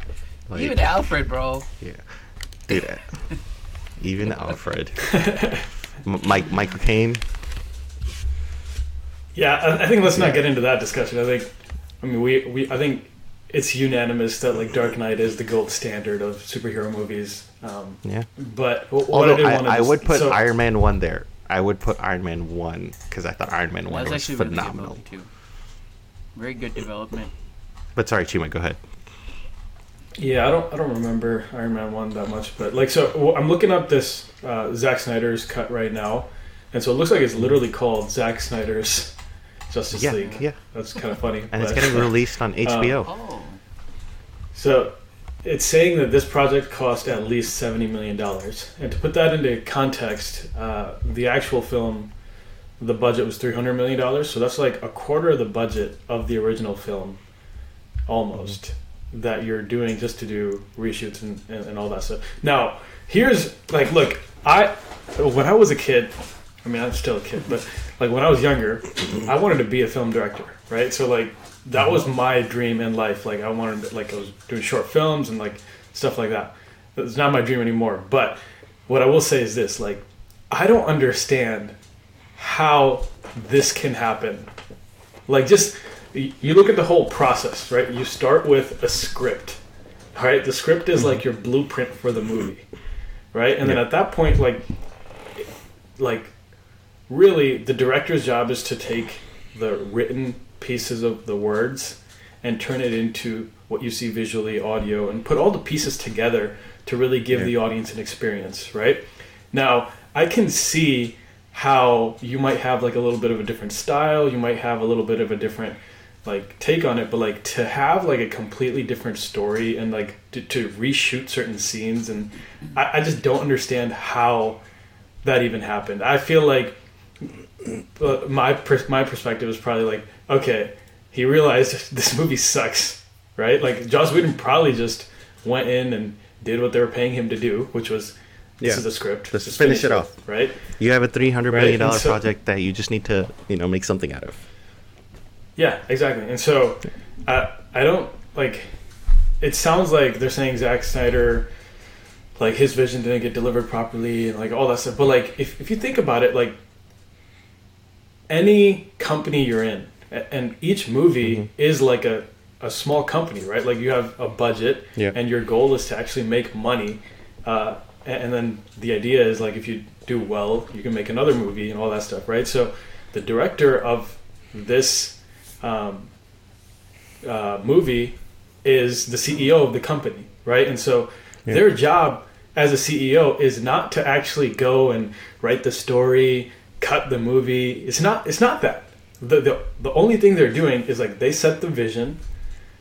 Like, Even Alfred, bro. yeah, dude. <laughs> Even Alfred, M- Mike, Michael Caine. Yeah, I, I think let's not get into that discussion. I think, I mean, we, we I think it's unanimous that like Dark Knight is the gold standard of superhero movies. Um, Yeah. but what Although I did I, want to I would put so, Iron Man one there. I would put Iron Man one because I thought Iron Man one was was actually a really good phenomenal. movie too. Very good development. But sorry, Chima, go ahead. Yeah, I don't I don't remember Iron Man one that much, but like so I'm looking up this uh, Zack Snyder's cut right now, and so it looks like it's literally called Zack Snyder's Justice Yeah, League. yeah. That's kind of funny. And it's getting <laughs> released on HBO. Oh, So it's saying that this project cost at least seventy million dollars, and to put that into context, uh, the actual film, the budget was three hundred million dollars. So that's like a quarter of the budget of the original film, almost that you're doing just to do reshoots and, and, and all that stuff. Now, here's like, look, I when I was a kid, I mean, I'm still a kid, but like when I was younger, I wanted to be a film director, right? So like that was uh-huh. my dream in life. Like I wanted, like I was doing short films and like stuff like that. It's not my dream anymore. But what I will say is this: like I don't understand how this can happen. Like just you look at the whole process, right? You start with a script. All right, the script is like mm-hmm. your blueprint for the movie, right? And then at that point, like, like, really, the director's job is to take the written pieces of the words and turn it into what you see visually, audio, and put all the pieces together to really give Yeah. the audience an experience, right? Now, I can see how you might have like a little bit of a different style, you might have a little bit of a different like take on it, but like to have like a completely different story and like to, to reshoot certain scenes, and I, I just don't understand how that even happened. I feel like uh, my pers- my perspective is probably like, okay, he realized <laughs> this movie sucks, right? Like Joss Whedon probably just went in and did what they were paying him to do, which was this Yeah. is the script. Just finish it off. right? You have a three hundred Right, million dollar so- project that you just need to, you know, make something out of. Yeah, exactly. And so I I don't like it sounds like they're saying Zack Snyder like his vision didn't get delivered properly and like all that stuff. But like if if you think about it, like any company you're in and each movie Mm-hmm. is like a a small company, right? Like you have a budget, Yeah. and your goal is to actually make money. Uh, and, and then the idea is like if you do well, you can make another movie and all that stuff, right? So the director of this um, uh, movie is the CEO of the company, right? And so Yeah. their job as a CEO is not to actually go and write the story, cut the movie. It's not. It's not that. The, the the only thing they're doing is like they set the vision,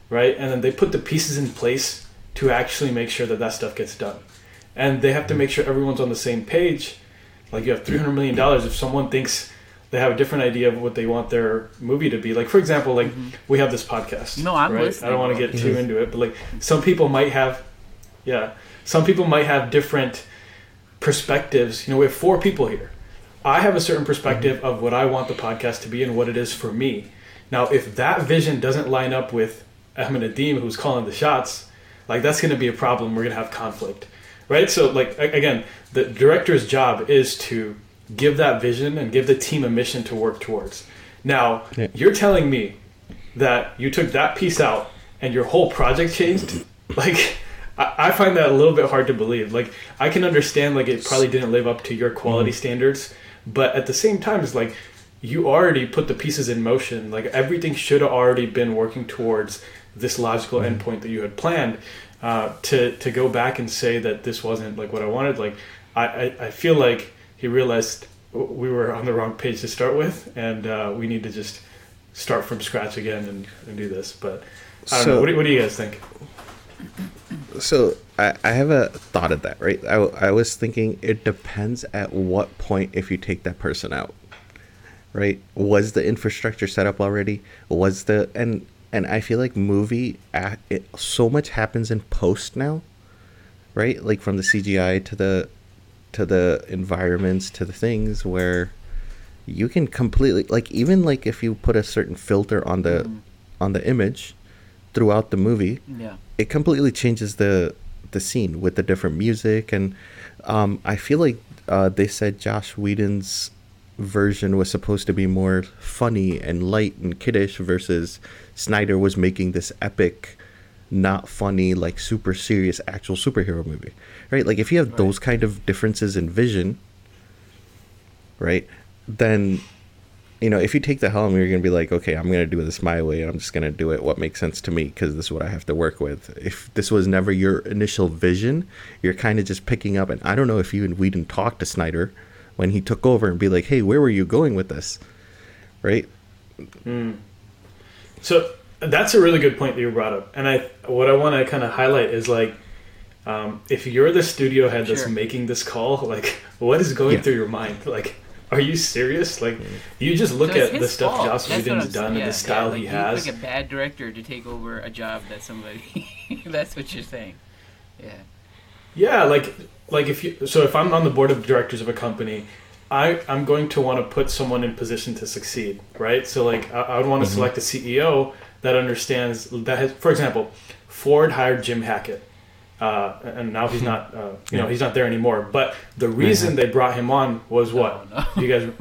right, and then they put the pieces in place to actually make sure that that stuff gets done, and they have to make sure everyone's on the same page. Like you have three hundred million dollars. If someone thinks they have a different idea of what they want their movie to be, like for example, like mm-hmm. we have this podcast. No, I'm right? listening, I don't want to get too into it, but like some people might have, yeah, some people might have different perspectives. You know, we have four people here. I have a certain perspective mm-hmm. of what I want the podcast to be and what it is for me. Now, if that vision doesn't line up with Ahmed Adim, who's calling the shots, like that's going to be a problem. We're going to have conflict, right? So, like again, the director's job is to give that vision and give the team a mission to work towards. Now, Yeah. you're telling me that you took that piece out and your whole project changed? <laughs> Like I, find that a little bit hard to believe. Like i can understand like it probably didn't live up to your quality standards but at the same time it's like you already put the pieces in motion. Like everything should have already been working towards this logical endpoint that you had planned uh, to to go back and say that this wasn't like what i wanted. Like i i, I feel like he realized we were on the wrong page to start with and uh, we need to just start from scratch again and, and do this. But I don't So- know. What do, what do you guys think? So I, I have a thought of that, right? I, I was thinking it depends at what point if you take that person out, right? Was the infrastructure set up already? Was the and and I feel like movie it, so much happens in post now, right? Like from the CGI to the to the environments to the things where you can completely like even like if you put a certain filter on the on the image throughout the movie Yeah. it completely changes the the scene with the different music and um, I feel like uh, they said Joss Whedon's version was supposed to be more funny and light and kiddish versus Snyder was making this epic not funny like super serious actual superhero movie right like if you have Right. those kind of differences in vision right then you know, if you take the helm, you're gonna be like, okay, I'm gonna do this my way, and I'm just gonna do it what makes sense to me because this is what I have to work with. If this was never your initial vision, you're kind of just picking up. And I don't know if you and we didn't talk to Snyder when he took over and be like, hey, where were you going with this, right? Hmm. So that's a really good point that you brought up, and I what I want to kind of highlight is like, um, if you're the studio head that's Sure. making this call, like, what is going Yeah. through your mind? Like, are you serious? Like, you just look So at the stuff fault. Joss That's Whedon's done yeah, and the style yeah, like he you has. like a bad director to take over a job that somebody. <laughs> that's what you're saying. Yeah. Yeah, like like if you so if I'm on the board of directors of a company, I I'm going to want to put someone in position to succeed, right? So like I, I would want to select a CEO that understands that has, for example, Ford hired Jim Hackett. Uh, and now he's not, uh, you know, he's not there anymore. But the reason they brought him on was what? Oh, no. You guys,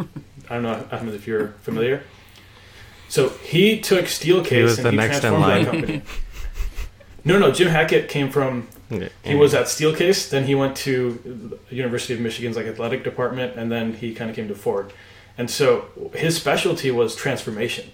I don't know, Ahmed, if you're familiar. So he took Steelcase He was and the he next in transformed that line. company. No, no, Jim Hackett came from he was at Steelcase, then he went to University of Michigan's like athletic department, and then he kind of came to Ford. And so his specialty was transformation,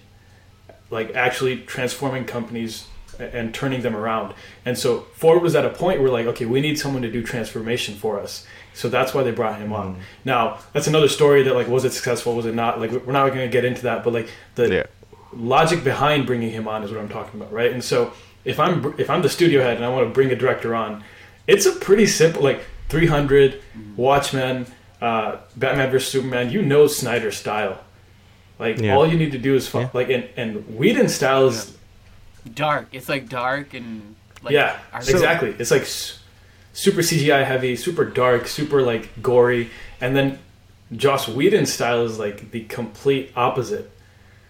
like actually transforming companies and turning them around. And so Ford was at a point where like, okay, we need someone to do transformation for us. So that's why they brought him on. Now that's another story that like, was it successful? Was it not? Like, we're not going to get into that, but like the Yeah. logic behind bringing him on is what I'm talking about, right? And so if I'm if I'm the studio head and I want to bring a director on, it's a pretty simple like 300, Watchmen, uh, Batman vs Superman. You know Snyder style. Like Yeah. all you need to do is fo- Yeah. like and and Whedon's style is dark. It's like dark and like yeah, art- exactly. It's like super CGI heavy, super dark, super like gory, and then Joss Whedon's style is like the complete opposite.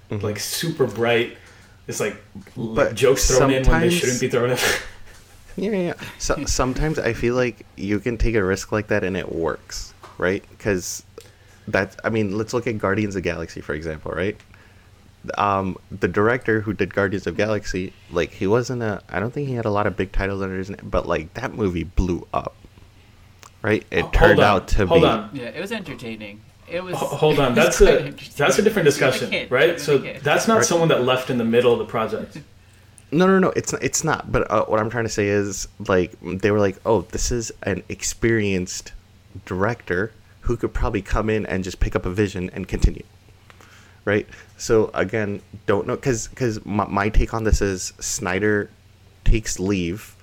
Mm-hmm. Like super bright. It's like But jokes thrown in when they shouldn't be thrown in. <laughs> Yeah, yeah. So sometimes I feel like you can take a risk like that and it works, right? Because that I mean, let's look at Guardians of Galaxy for example, right? Um, the director who did Guardians of Galaxy, like he wasn't a. I don't think he had a lot of big titles under his name, but like that movie blew up, right? It Hold turned on, out to hold be. on. Yeah, it was entertaining. It was. Ho- Hold on, <laughs> was that's a that's a different discussion, right? So that's not Right. someone that left in the middle of the project. <laughs> No, no, no. It's not, it's not. But uh, what I'm trying to say is, like, they were like, "Oh, this is an experienced director who could probably come in and just pick up a vision and continue." Right. So again, don't know because because my, my take on this is Snyder takes leave,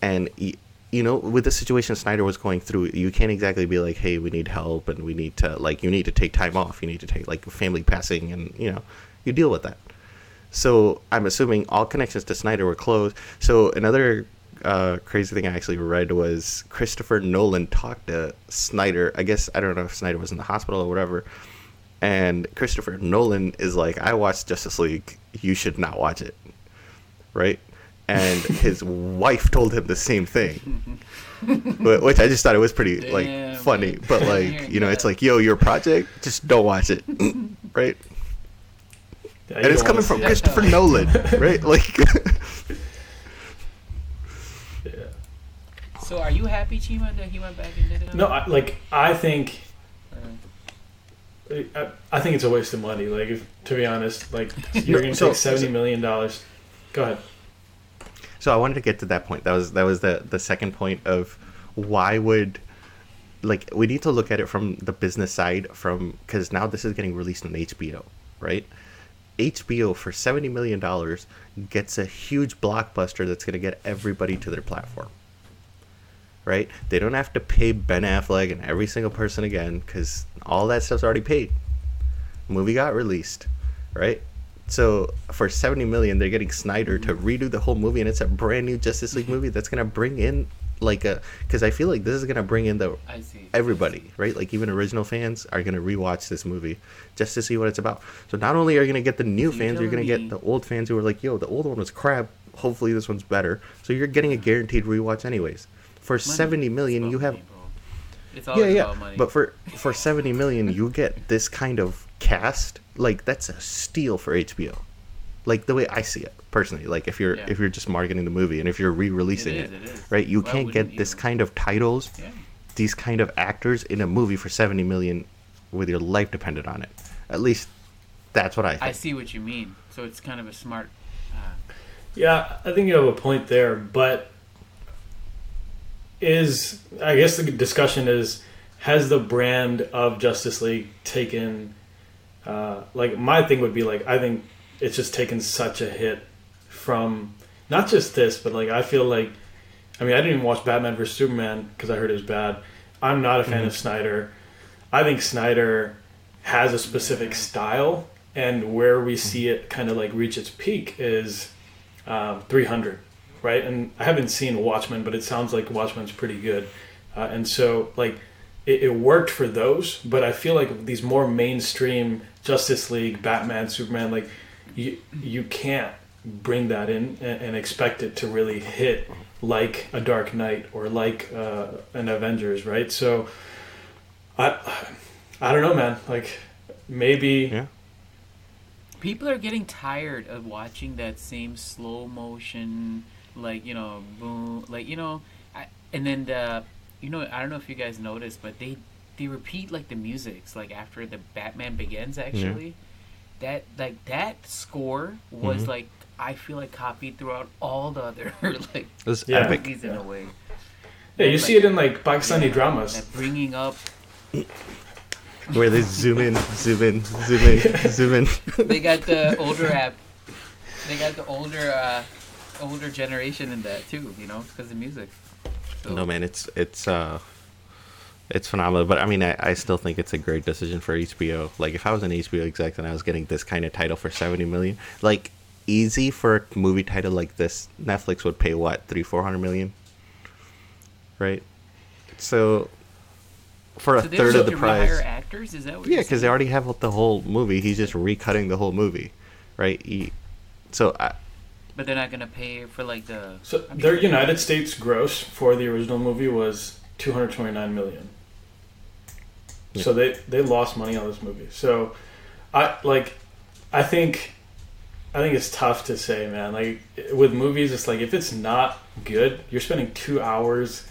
and y- you know, with the situation Snyder was going through, you can't exactly be like, "Hey, we need help and we need to like you need to take time off. You need to take like family passing and you know, you deal with that." So I'm assuming all connections to Snyder were closed. So another uh, crazy thing I actually read was Christopher Nolan talked to Snyder. I guess I don't know if Snyder was in the hospital or whatever. And Christopher Nolan is like, I watched Justice League. You should not watch it, right? And <laughs> his wife told him the same thing, Wh- which I just thought it was pretty like funny. man. But <laughs> like, you know, it's like, yo, your project, just don't watch it, <laughs> right? Yeah, and it's coming from it. Christopher Nolan, right? Like, Yeah. So, are you happy, Chima, that he went back and did it? No, I, like I think Uh, I, I think it's a waste of money. Like, if, to be honest, like <laughs> you're going to so- take seventy million dollars. Go ahead. so I wanted to get to that point. That was that was the the second point of why would like we need to look at it from the business side from because now this is getting released on HBO, right? HBO for seventy million dollars gets a huge blockbuster that's going to get everybody to their platform. Right? They don't have to pay Ben Affleck and every single person again because all that stuff's already paid. Movie got released, right? So for seventy million, they're getting Snyder to redo the whole movie, and it's a brand new Justice League movie that's gonna bring in like a because I feel like this is gonna bring in the I see. everybody, right? Like even original fans are gonna rewatch this movie just to see what it's about. So not only are you gonna get the new fans, you're gonna get the old fans who are like, "Yo, the old one was crap. Hopefully this one's better." So you're getting a guaranteed rewatch anyways. For Money. seventy million, you have money. It's all yeah, yeah. money. But for for seventy million, you get this kind of cast. Like that's a steal for HBO. Like the way I see it personally. Like if you're Yeah. if you're just marketing the movie and if you're re-releasing It it, is, it is. right? You Why can't wouldn't get this kind of titles, yeah. these kind of actors in a movie for seventy million, with your life dependent on it. At least that's what I think. I see what you mean. So it's kind of a smart. Uh, Yeah, I think you have a point there, but is I guess the discussion is has the brand of Justice League taken uh, like my thing would be like I think it's just taken such a hit from not just this, but like I feel like I mean I didn't even watch Batman vs Superman because I heard it was bad. I'm not a fan of Snyder. I think Snyder has a specific style, and where we see it kind of like reach its peak is um, 300, right? And I haven't seen Watchmen, but it sounds like Watchmen's pretty good. Uh, and so, like, it, it worked for those, but I feel like these more mainstream Justice League, Batman, Superman, like, you, you can't bring that in and, and expect it to really hit like a Dark Knight or like uh, an Avengers, right? So, I, I don't know, man. Like, maybe. Yeah. people are getting tired of watching that same slow motion, like you know, boom, like you know, I, and then the, you know, I don't know if you guys noticed, but they they repeat like the musics, like after the Batman Begins. Actually, that like that score was Mhm. like I feel like copied throughout all the other <laughs> like It was Yeah. epic. movies in a way. Yeah, you Like- see it in like Pakistani Yeah, dramas. Like bringing up, <laughs> Where they zoom in, zoom in, zoom in, <laughs> zoom in. they got the older app, they got the older, uh, older generation in that too. You know, because of music. So, No man, it's it's uh it's phenomenal. But I mean I, I still think it's a great decision for HBO. Like if I was an HBO exec and I was getting this kind of title for seventy million, like easy for a movie title like this, Netflix would pay what, three, four hundred million? Right? So for a So third of the need to rehire price. actors. Is that what? Yeah, because they already have the whole movie. He's just recutting the whole movie, right? He, so I, But they're not gonna pay for like the. So I'm their sure- United States gross for the original movie was 229 million. So they they lost money on this movie. So I like I think I think it's tough to say, man. Like with movies it's like if it's not good, you're spending 2 hours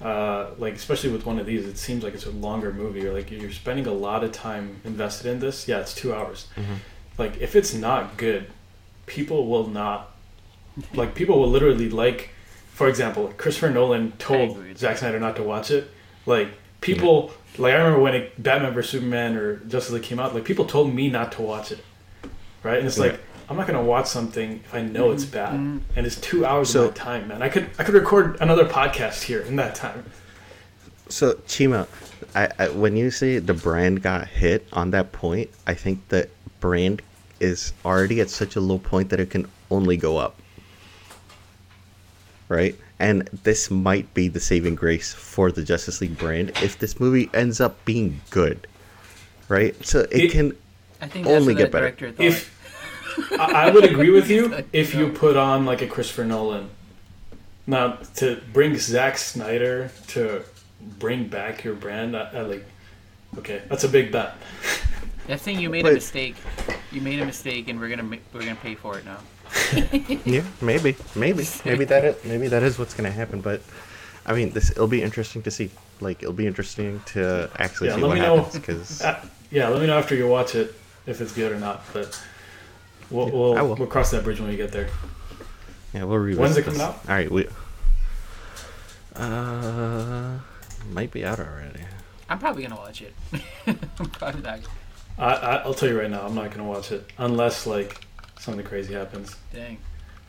uh, like especially with one of these, it seems like it's a longer movie or like you're spending a lot of time invested in this. Yeah, it's 2 hours. Like if it's not good, people will not like people will literally like for example christopher nolan told agree. Zack snyder not to watch it. Like people like i remember when it, batman vs superman or justice league came out like people told me not to watch it right? And it's Yeah. like i'm not gonna watch something if i know it's bad. Mhm. and it's two hours So- of my time man. I could i could record another podcast here in that time. So Chima, I, I when you say the brand got hit on that point, I think the brand is already at such a low point that it can only go up. Right? And this might be the saving grace for the Justice League brand if this movie ends up being good. Right? So it, It- can I think only get better. if I, I would agree with <laughs> you if you you put on like a Christopher Nolan. Now to bring Zack Snyder to bring back your brand, I, I like. Okay, that's a big bet. That thing you made But- a mistake. You made a mistake, and we're gonna we're gonna pay for it now. <laughs> Yeah, maybe, maybe, maybe that is, maybe that is what's gonna happen. But I mean, this it'll be interesting to see. Like, it'll be interesting to actually Yeah, see let what me know. happens because Uh, <laughs> yeah, let me know after you watch it if it's good or not. But we'll Yeah, we'll, we'll cross that bridge when we get there. yeah, we'll revisit. When's it this. coming out? All right, we uh might be out already. I'm probably gonna watch it. <laughs> I'm probably not. I, I I'll tell you right now, I'm not gonna watch it unless like something crazy happens Dang.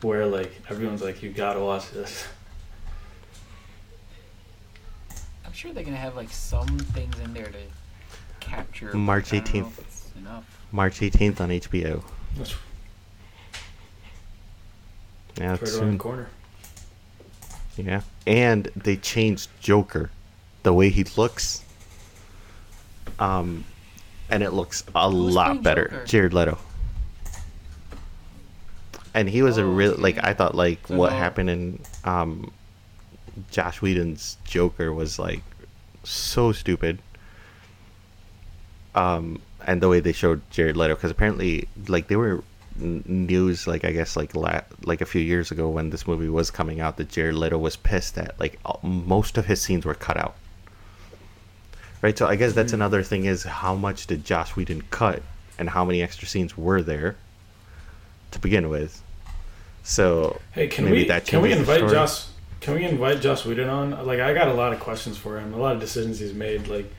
where like everyone's like, you gotta watch this. I'm sure they're gonna have like some things in there to capture. March I don't know 18th. Enough. March 18th on HBO. That's Yeah, right it's around the soon. corner. Yeah, and they changed Joker, the way he looks. Um, and it looks a Who's lot better. Joker? Jared Leto. And he was a Oh, real like. I thought like So what no- happened in um, Joss Whedon's Joker was like so stupid. Um, and the way they showed Jared Leto because apparently like they were news like I guess like la- like a few years ago when this movie was coming out that Jared Leto was pissed that like all- most of his scenes were cut out. Right, so I guess that's another thing is how much did Josh Whedon cut and how many extra scenes were there to begin with. So Hey, can maybe we that can we invite story. Joss? Can we invite Joss Whedon on? Like, I got a lot of questions for him. A lot of decisions he's made. Like,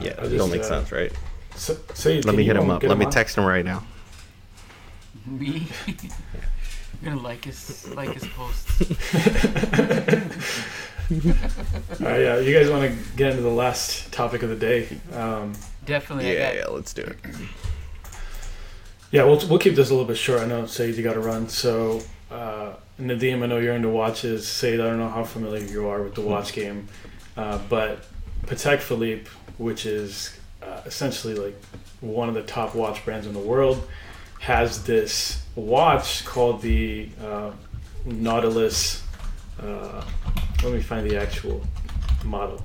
Yeah, I it'll just, make uh, sense, right? So, say, Let me hit him up. Let me text him right now. Me. <laughs> You're gonna like his like his posts. <laughs> <laughs> All right, yeah. You guys want to get into the last topic of the day? Um, Definitely. Yeah, got, yeah, let's do it. Yeah, we'll we'll keep this a little bit short. I know, Said, you got to run. So, uh, Nadim, I know you're into watches. Said, I don't know how familiar you are with the watch game, uh, but Patek Philippe, which is uh, essentially like one of the top watch brands in the world, has this watch called the uh, Nautilus. Uh, let me find the actual model.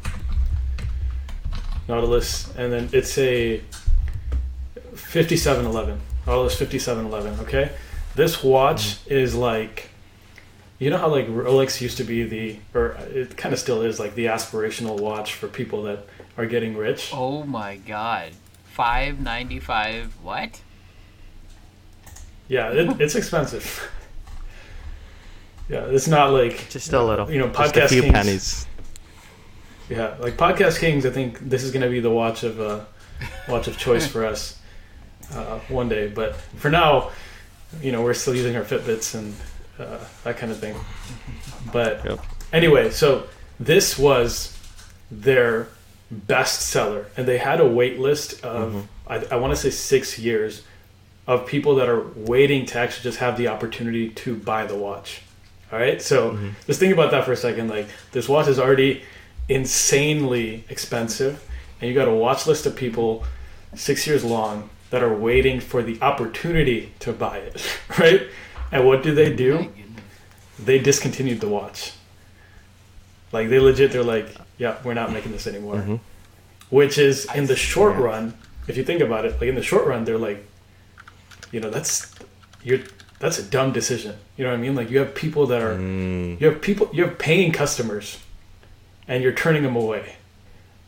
Nautilus, and then it's a 5711. Nautilus 5711. Okay, this watch is like, you know how like Rolex used to be the, or it kind of still is like the aspirational watch for people that are getting rich. Oh my god. Five ninety five. What? Yeah, it, it's expensive. yeah, it's not like Just a little. You know, Just a few kings. pennies. Yeah, like podcast kings. I think this is going to be the watch of uh, watch of choice for us uh, one day. But for now, you know, we're still using our Fitbits and uh, that kind of thing. But Yep. anyway, so this was their best seller, and they had a wait list of Mhm. I, I want to say six years of people that are waiting to actually just have the opportunity to buy the watch. All right, so Mhm. just think about that for a second. Like this watch is already insanely expensive, and you got a watch list of people six years long that are waiting for the opportunity to buy it, <laughs> right? And what do they do? They discontinued the watch. Like they legit, they're like, yeah, we're not making this anymore. Mhm. Which is in the short see. run, if you think about it, like in the short run, they're like, you know, that's you're that's a dumb decision. You know what I mean? Like you have people that are Mm. you have people you have paying customers and you're turning them away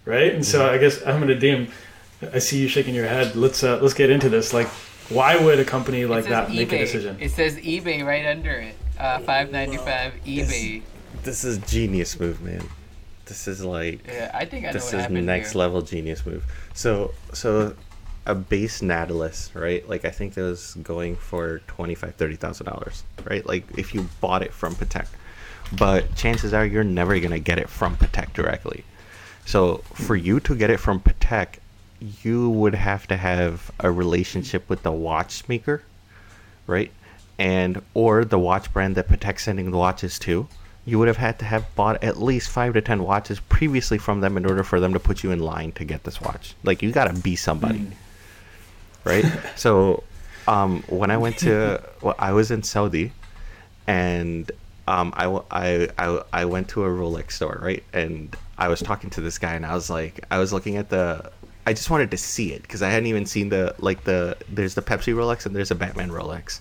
right and so i guess i'm gonna dim i see you shaking your head let's uh, let's get into this like why would a company like It says that make a eBay. decision It says eBay right under it. Uh, Five ninety five eBay. This is genius move, man. This is like Yeah, I think I know this what is happened next here. level genius move. So so a base Nautilus, right? Like I think it was going for twenty five, thirty thousand dollars, right? Like if you bought it from Patek. But chances are you're never gonna get it from Patek directly. So for you to get it from Patek, you would have to have a relationship with the watchmaker, right? And or the watch brand that Patek's sending the watches to. You would have had to have bought at least five to ten watches previously from them in order for them to put you in line to get this watch. Like you gotta be somebody, right? <laughs> so, um, when I went to, well, I was in Saudi, and um, I, I, I, I went to a Rolex store, right? And I was talking to this guy, and I was like, I was looking at the, I just wanted to see it because I hadn't even seen the like the there's the Pepsi Rolex and there's a Batman Rolex.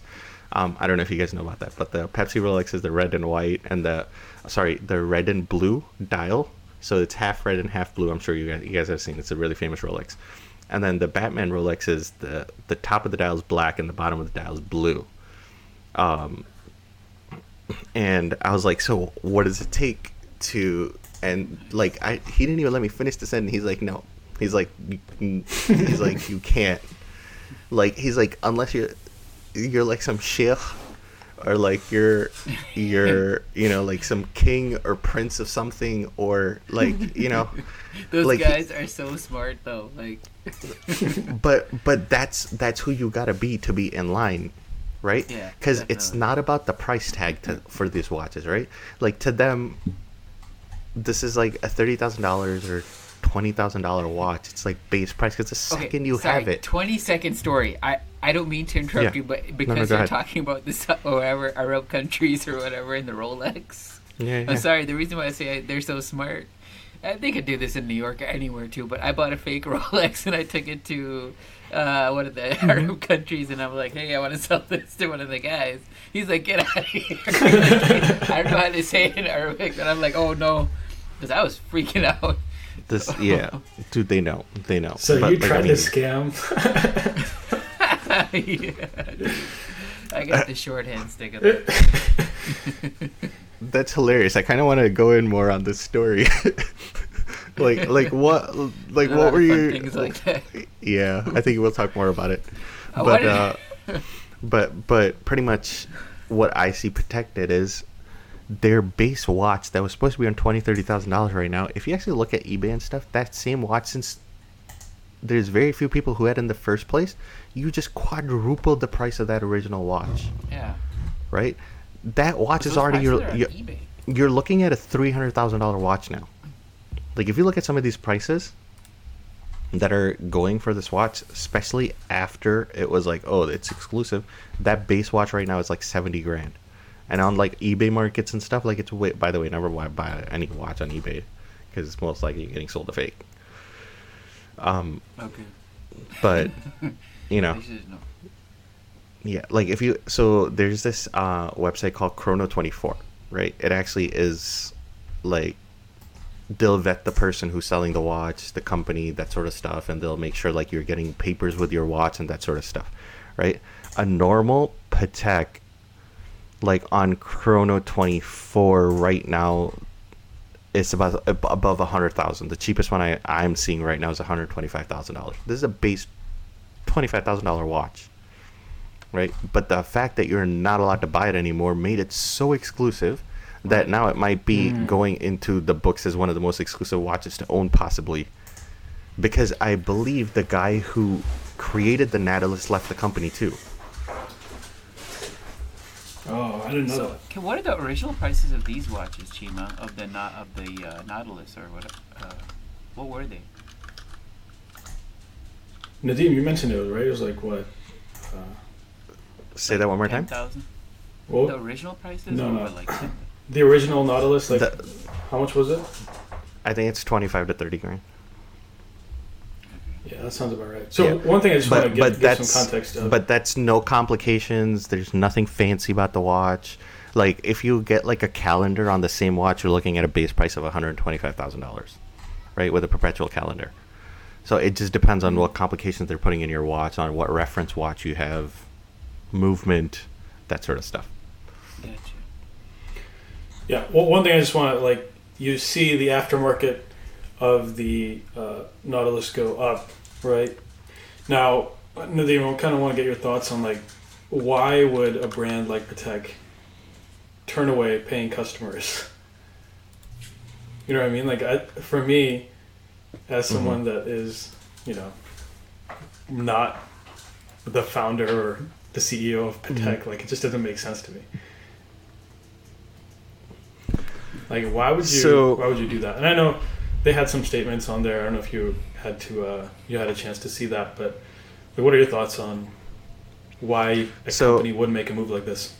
Um, I don't know if you guys know about that, but the Pepsi Rolex is the red and white, and the sorry, the red and blue dial. So it's half red and half blue. I'm sure you guys you guys have seen. It's a really famous Rolex. And then the Batman Rolex is the the top of the dial is black and the bottom of the dial is blue. Um, and I was like, so what does it take to? And like, I he didn't even let me finish the sentence. He's like, no. He's like, you- he's like, you can't. Like, he's like, unless you're you're like some sheikh or like you're you're you know like some king or prince of something or like you know <laughs> Those like- guys are so smart though. Like, <laughs> but but that's that's who you gotta be to be in line right Yeah, because it's not about the price tag to, for these watches right like to them this is like a $30000 or $20000 watch it's like base price because the okay, second you sorry, have it Twenty second story. I I don't mean to interrupt Yeah. you, but no, because go you're ahead. talking about this <laughs> whatever Arab countries or whatever in the Rolex. yeah, I'm sorry. The reason why I say they're so smart, uh, they could do this in New York or anywhere too. But I bought a fake <laughs> Rolex and I took it to uh, one of the Mm-hmm. Arab countries, and I'm like, "Hey, I want to sell this to one of the guys." He's like, "Get out of here!" I don't know how to say it in Arabic, and I'm like, "Oh no," because I was freaking <laughs> out. This yeah. <laughs> Dude they know. They know. So But, you like, I tried mean, to scam? <laughs> Yeah. I got the shorthand stick of it. <laughs> that's hilarious. I kind of want to go in more on this story. Like like what like A what were you things like that. yeah i think we'll talk more about it. Uh, but uh but but pretty much what i see protected is their base watch that was supposed to be on twenty thirty thousand dollars right now if you actually look at ebay and stuff that same watch since there's very few people who had in the first place you just quadrupled the price of that original watch Yeah. right that watch is already your, are your eBay. you're looking at a three hundred thousand dollar watch now. Like if you look at some of these prices that are going for this watch, especially after it was like, oh, it's exclusive. That base watch right now is like seventy grand, and on like eBay markets and stuff, like it's way. By the way, never buy- any watch on eBay because it's most likely getting sold a fake. Um, Okay. but you know. yeah, like if you so there's this uh website called Chrono 24, right? It actually is like they'll vet the person who's selling the watch, the company, that sort of stuff, and they'll make sure like you're getting papers with your watch and that sort of stuff, right? A normal Patek, like on Chrono 24 right now, it's about above a hundred thousand. The cheapest one I I'm seeing right now is one hundred twenty five thousand dollars. This is a base twenty five thousand dollar watch, right? But the fact that you're not allowed to buy it anymore made it so exclusive that now it might be mm. going into the books as one of the most exclusive watches to own, possibly. Because I believe the guy who created the Nautilus left the company too. Oh, I didn't know So, that. okay, what are the original prices of these watches, Chima? Of the not of the uh, Nautilus or what? Uh, what were they? Nadim, you mentioned it, right? It was like what? Uh, Say that one more Ten time. thousand. well, The original prices, No, no. like the original Nautilus, like The- how much was it? I think it's twenty five to thirty grand. Yeah, that sounds about right. So Yeah. one thing I just want to but give, give that's some context of. but that's no complications. There's nothing fancy about the watch. Like if you get like a calendar on the same watch, you're looking at a base price of one hundred twenty five thousand dollars, right? With a perpetual calendar. So it just depends on what complications they're putting in your watch, on what reference watch you have, movement, that sort of stuff. Gotcha. Yeah, well, one thing I just want to like you see the aftermarket of the uh, Nautilus go up, right? Now, Nadim, I kind of want to get your thoughts on like why would a brand like Patek turn away paying customers? <laughs> You know what I mean? Like, I, for me, as mm-hmm. someone that is, you know, not the founder or the CEO of Patek, mm-hmm. like it just doesn't make sense to me. Like, why would you? So- why would you do that? And I know they had some statements on there. I don't know if you had to, uh, you had a chance to see that, but like, what are your thoughts on why a So- company would make a move like this?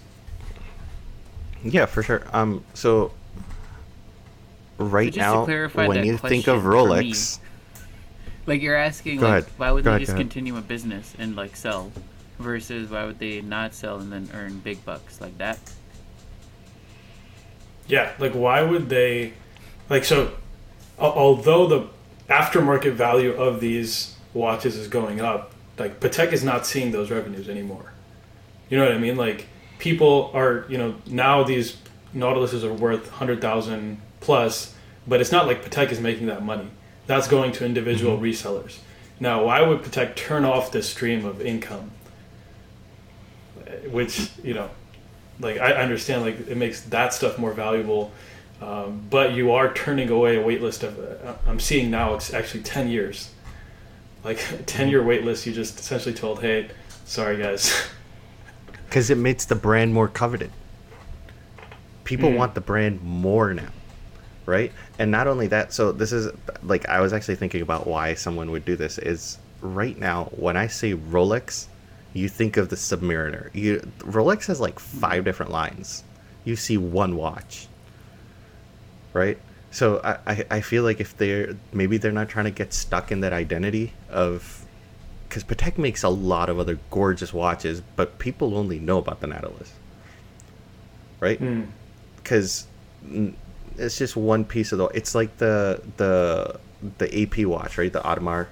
Yeah, for sure. Um, so right now, when you think of question me, Rolex, Like you're asking, Go like, ahead. why would Go they ahead, just go ahead. continue a business and like sell, versus why would they not sell and then earn big bucks like that? Yeah, like why would they? Like so, although the aftermarket value of these watches is going up, like Patek is not seeing those revenues anymore. You know what I mean? Like people are, you know, now these Nautiluses are worth hundred thousand plus, but it's not like Patek is making that money. That's going to individual mm-hmm. resellers. Now, why would Patek turn off this stream of income? Which you know, like I understand, like it makes that stuff more valuable, um, but you are turning away a wait list of. Uh, I'm seeing now it's actually ten years. Like <laughs> ten year wait list, you just essentially told, "Hey, sorry guys." <laughs> because it makes the brand more coveted. People Mm. want the brand more now, right? And not only that, so this is like I was actually thinking about why someone would do this. Is right now when I say Rolex, you think of the Submariner. You Rolex has like five different lines. You see one watch, right? So I, I, I feel like if they're maybe they're not trying to get stuck in that identity of because Patek makes a lot of other gorgeous watches, but people only know about the Nautilus, right? Hmm. Because it's just one piece of the. It's like the the the AP watch, right? The Audemars.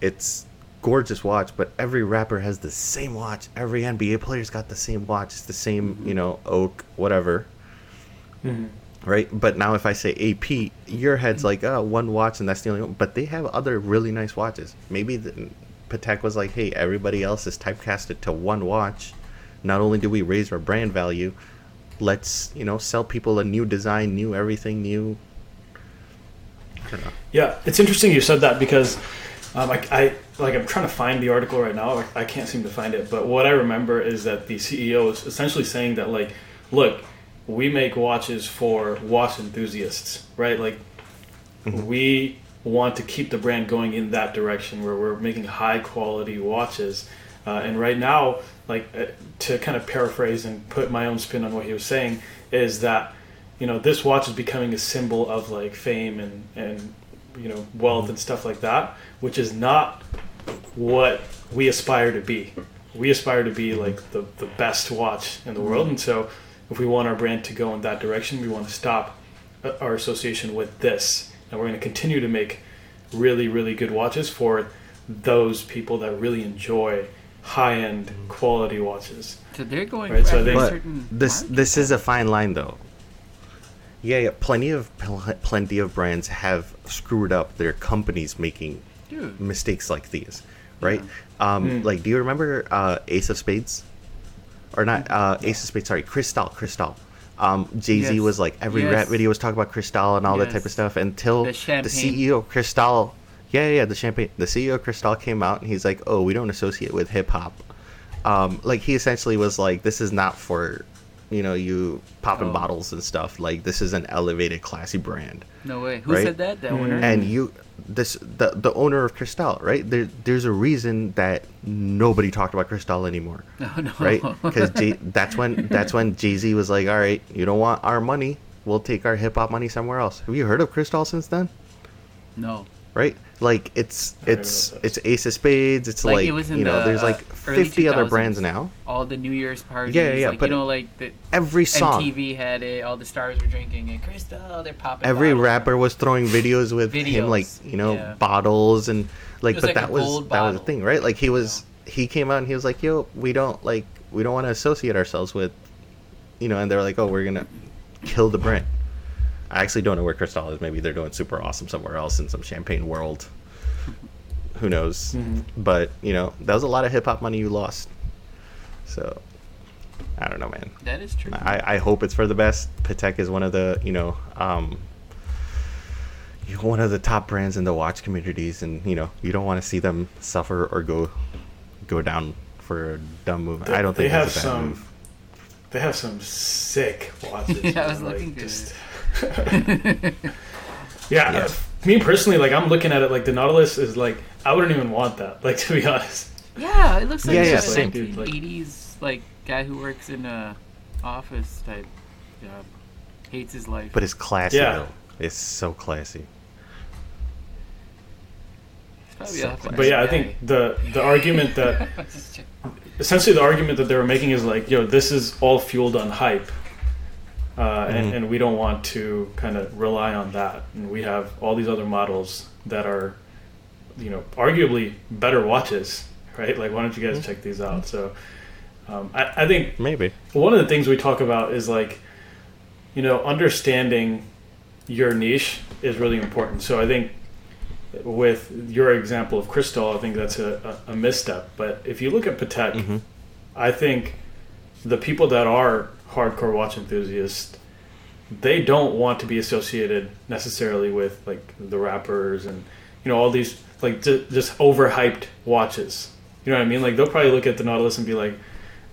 It's gorgeous watch, but every rapper has the same watch. Every NBA player's got the same watch. It's the same, you know, oak, whatever Mhm. Right? But now if I say AP, your head's like, oh, one watch and that's the only one. But they have other really nice watches. Maybe the, Patek was like, hey, everybody else is typecasted to one watch. Not only do we raise our brand value, let's you know sell people a new design, new everything, new. Yeah, it's interesting you said that because um, I, I like I'm trying to find the article right now. I, I can't seem to find it, but what I remember is that the CEO is essentially saying that like, look, we make watches for watch enthusiasts, right? Like, we want to keep the brand going in that direction where we're making high quality watches. Uh, and right now, like uh, to kind of paraphrase and put my own spin on what he was saying, is that you know this watch is becoming a symbol of like fame and and you know wealth and stuff like that, which is not what we aspire to be. We aspire to be like the, the best watch in the world, and so if we want our brand to go in that direction, we want to stop uh, our association with this, and we're going to continue to make really really good watches for those people that really enjoy high end quality watches. So they're going Right, for so they- But certain this market this is a fine line though. Yeah, yeah. Plenty of pl- plenty of brands have screwed up their companies making dude. mistakes like these, right? Um, Mm. Like, do you remember uh, Ace of Spades? Or not uh, Ace of Spades? Sorry, Cristal. Cristal. Um, Jay Z Yes. was like every Yes. rap video was talking about Cristal and all that type of stuff until The the. CEO of Cristal. Yeah, yeah, the champagne. The CEO of Cristal came out and he's like, "Oh, we don't associate with hip hop." Um, like he essentially was like, "This is not for." You know, you popping Oh. bottles and stuff. Like this is an elevated, classy brand No way. Who right? said that? That Mm. owner? and you this the the owner of Cristal, right? There, there's a reason that nobody talked about Cristal anymore, no, <laughs> no. right? Because that's when that's when Jay Z was like, "All right, you don't want our money, we'll take our hip hop money somewhere else." Have you heard of Cristal since then? no. Right? Like it's it's it's Ace of Spades. It's Like, like, it was in you know, the, there's uh, like early 50 other brands now. All the New Year's parties. Yeah, yeah, like, but you know, like the Every song, MTV had it. All the stars were drinking it. Cristal, they're popping. every bottles. rapper was throwing videos with him like you know yeah. bottles and like but like that was gold that was the thing right like he was he came out and he was like yo we don't like we don't want to associate ourselves with you know and they're like oh we're gonna kill the brand i actually don't know where Cristal is maybe they're doing super awesome somewhere else in some champagne world who knows Mhm. but you know that was a lot of hip-hop money you lost so i don't know man That is true. I, I hope it's for the best. Patek is one of the you know um, one of the top brands in the watch communities, and you know you don't want to see them suffer or go go down for a dumb move. I don't think They think have a bad some- move. They have some sick <laughs> watches. Yeah, I was man, looking like, good. just <laughs> yeah, Yeah. uh, me personally, like I'm looking at it like the Nautilus is like I wouldn't even want that. <laughs> Like to be honest, yeah, it looks like Yeah, a yeah, same. 1980s like guy who works in a office type job. Hates his life. But it's classy Yeah. though. It's so classy. It's probably so classy. but yeah, I think the the argument that <laughs> essentially the argument that they were making is like, yo, this is all fueled on hype, uh, and, Mhm. and we don't want to kind of rely on that. And we have all these other models that are, you know, arguably better watches, right? Like, why don't you guys check these out? So, um, I, I think Maybe. one of the things we talk about is like, you know, understanding your niche is really important. So I think with your example of Cristal, I think that's a, a, a misstep. But if you look at Patek, Mhm. I think the people that are hardcore watch enthusiasts, they don't want to be associated necessarily with like the rappers and you know all these like ju- just overhyped watches. You know what I mean? Like they'll probably look at the Nautilus and be like,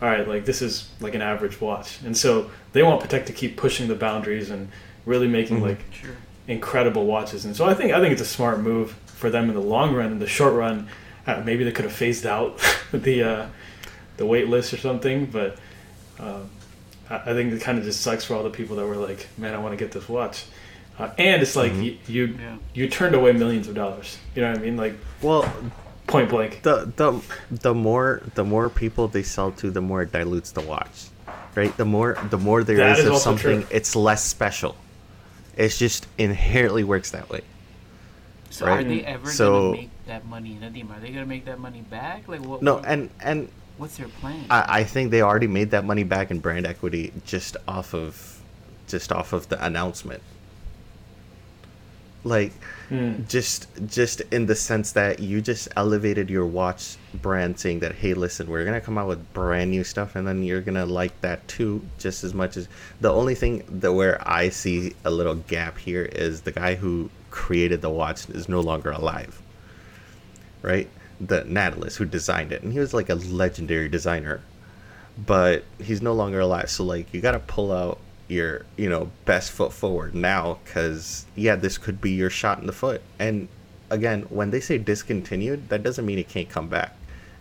"All right, like this is like an average watch," and so they want Patek to keep pushing the boundaries and really making Mhm. like Sure. incredible watches. And so I think I think it's a smart move for them in the long run. In the short run, uh, maybe they could have phased out <laughs> the uh, the wait list or something. But um, I, I think it kind of just sucks for all the people that were like, "Man, I want to get this watch." Uh, and it's like Mhm. you, you Yeah. you turned away millions of dollars. You know what I mean? Like Well, point blank. the the the more the more people they sell to, the more it dilutes the watch, right? The more the more there That is is of something, true. it's less special. It's just inherently works that way. So Right. are they ever So- gonna make that money, Nadim? Are they gonna make that money back? Like what? No, what- and and what's their plan? I, I think they already made that money back in brand equity just off of just off of the announcement. Like Mm. just just in the sense that you just elevated your watch brand saying that hey listen we're gonna come out with brand new stuff and then you're gonna like that too just as much as the only thing that where i see a little gap here is the guy who created the watch is no longer alive right the Nautilus who designed it. And he was like a legendary designer. But he's no longer alive. So like you gotta pull out your you know best foot forward now because yeah this could be your shot in the foot. And again when they say discontinued that doesn't mean it can't come back.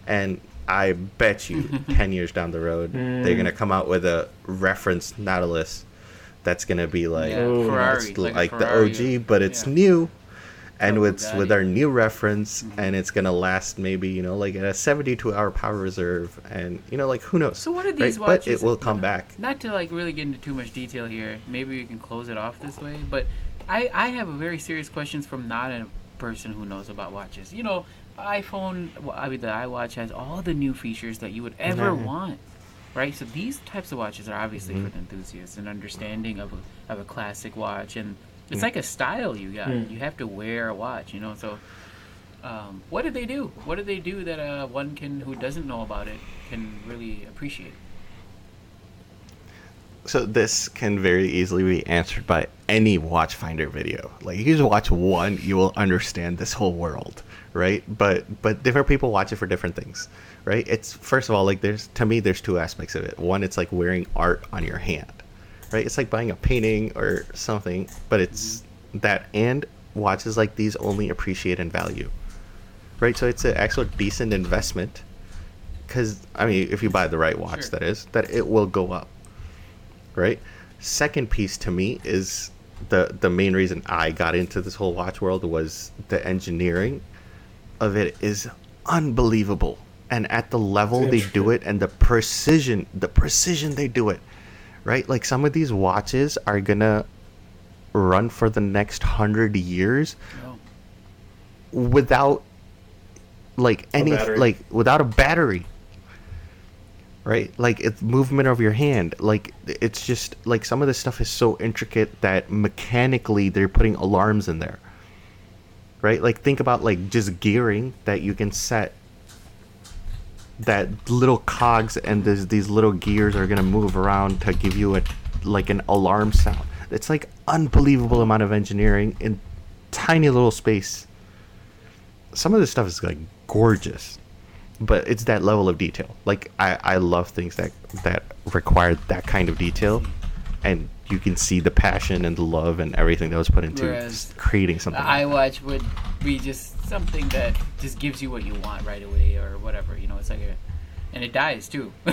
And i bet you <laughs> 10 years down the road they're Mm. gonna come out with a reference nautilus that's gonna be like yeah, Ferrari, like, like, a the og but it's Yeah. new and Or with with our new reference Mhm. and it's gonna last maybe you know like at a 72 hour power reserve and you know like who knows So what are right? these but it will come back Not to like really get into too much detail here. Maybe we can close it off this way. But I I have a very serious questions from not a person who knows about watches. You know, iPhone, I mean, the iWatch has all the new features that you would ever Yeah. want, right? So these types of watches are obviously Mhm. for the enthusiasts, an understanding of a, of a classic watch, and it's Mm. like a style you got. Mm. You have to wear a watch, you know. So, um, what did they do? What did they do that uh, one can who doesn't know about it can really appreciate? So this can very easily be answered by any watch finder video. Like you just watch one, you will understand this whole world, right? But but different people watch it for different things, right? It's first of all like there's to me there's two aspects of it. One, it's like wearing art on your hand, right? It's like buying a painting or something, but it's that and watches like these only appreciate in value, right? So it's an actual decent investment because I mean if you buy the right watch, Sure. that is that it will go up right? Second piece to me is the the main reason I got into this whole watch world was the engineering of it is unbelievable. And at the level they do it and the precision, the precision they do it, right? Like some of these watches are gonna run for the next hundred years without like any like without a battery right? Like it's movement of your hand. Like it's just like some of this stuff is so intricate that mechanically they're putting alarms in there right? Like think about like just gearing that you can set that little cogs and this, these little gears are going to move around to give you a like an alarm sound. It's like unbelievable amount of engineering in tiny little space. Some of this stuff is like gorgeous but it's that level of detail. Like i i love things that that require that kind of detail and you can see the passion and the love and everything that was put into Whereas creating The something iWatch would be just something that just gives you what you want right away or whatever. You know, it's like a, and it dies too. <laughs>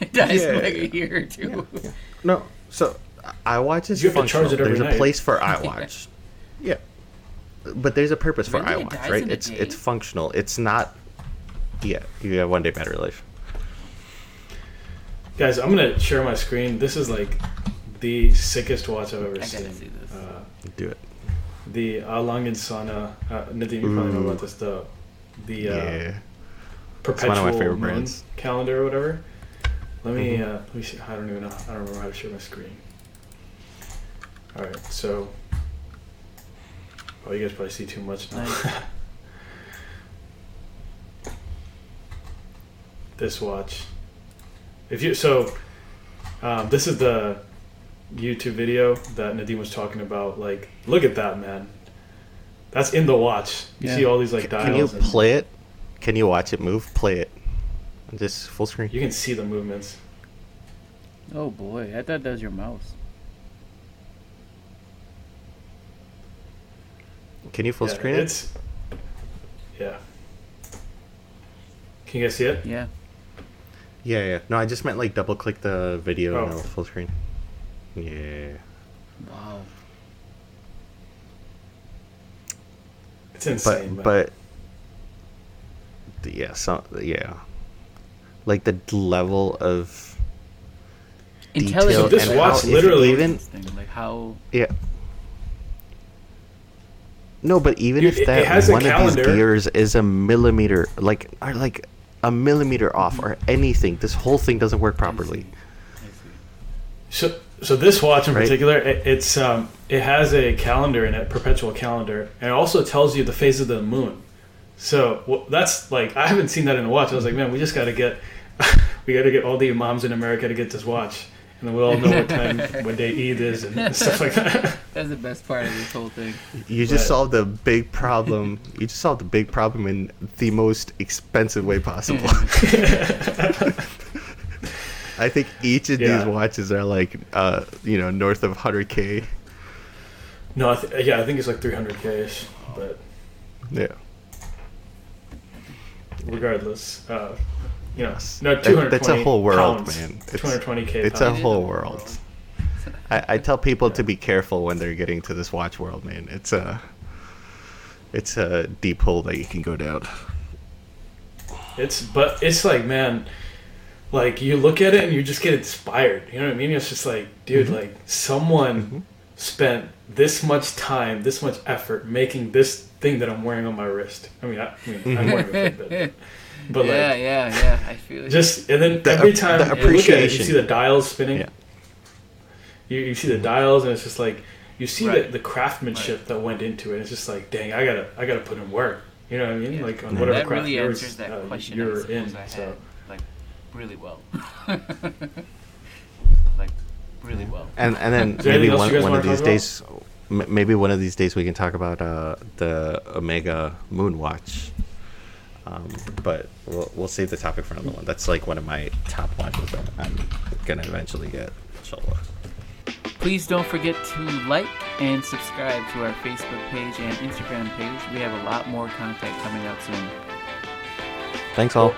it dies in Yeah. like a year or two. <laughs> no so iwatch is You have to charge functional. it every there's night. a place for <laughs> iwatch yeah but there's a purpose for Really? It iwatch dies right it's day? it's functional it's not yeah you have one day battery life Guys, I'm gonna share my screen. This is like the sickest watch I've ever I seen. see this. Uh, do it the A. Lange & Söhne. Uh, Nadim, you probably know about this. The the uh, yeah perpetual one of my favorite moon brands. calendar or whatever. Let me Mhm. uh, let me see. I don't even know. I don't remember how to share my screen. All right, so. Oh, you guys probably see too much now. Nice. <laughs> this watch. If you so, um, this is the YouTube video that Nadim was talking about. Like, look at that, man. That's in the watch. You Yeah. see all these like dials. can you and play it can you watch it move play it just full screen You can see the movements. Oh boy, I thought that was your mouse. can you full yeah, screen it yeah. Can you guys see it? Yeah. Yeah, yeah. No, I just meant like double click the video and Oh. it'll full screen. Yeah. Wow. It's insane. But man. but yeah, so yeah. Like the level of detail Intelligent. So this and watch how, if literally- even thing, like how yeah. No, but even Dude, if that it has a one of these gears is a millimeter, like or like a millimeter off or anything, this whole thing doesn't work properly. So, so this watch in Right. particular, it, it's um, it has a calendar in it, perpetual calendar, and it also tells you the phase of the moon. So well, that's like I haven't seen that in a watch. I was like, man, we just got to get, <laughs> we got to get all the imams in America to get this watch, and then we all know what time, <laughs> what day Eid is, and <laughs> stuff like that. that's the best part of this whole thing. You just Right. solved a big problem. you just solved a big problem in the most expensive way possible. I think each of Yeah. these watches are like, uh, you know, north of 100k. no, I th- yeah, I think it's like 300k ish, but Yeah. regardless, uh, you know, no, That- 220 that's a whole world, pounds, man. It's- 220k. It's a whole world. I, I tell people to be careful when they're getting to this watch world, man. It's a, it's a deep hole that you can go down. It's but it's like man, like you look at it and you just get inspired. You know what I mean? It's just like, dude, Mhm. like someone, Mhm. spent this much time, this much effort making this thing that I'm wearing on my wrist. I mean, I, I mean I'm wearing a Fitbit, but <laughs> yeah, like yeah, yeah. I feel it. just and then The- every time the you look at it, you see the dials spinning. Yeah. You, you see the dials, and it's just like you see Right. the, the craftsmanship that went into it. It's just like, dang, I gotta I gotta put in work. You know what I mean? Yeah. Like on Yeah. whatever that craft really answers that uh, question you're in. I had, So like really well. <laughs> like really well. And and then Is maybe one, one of these days, m- maybe one of these days we can talk about uh, the Omega Moon Watch. Um, but we'll we'll save the topic for another one. That's like one of my top watches that I'm gonna eventually get. Inshallah. Please don't forget to like and subscribe to our Facebook page and Instagram page. We have a lot more content coming out soon. Thanks all.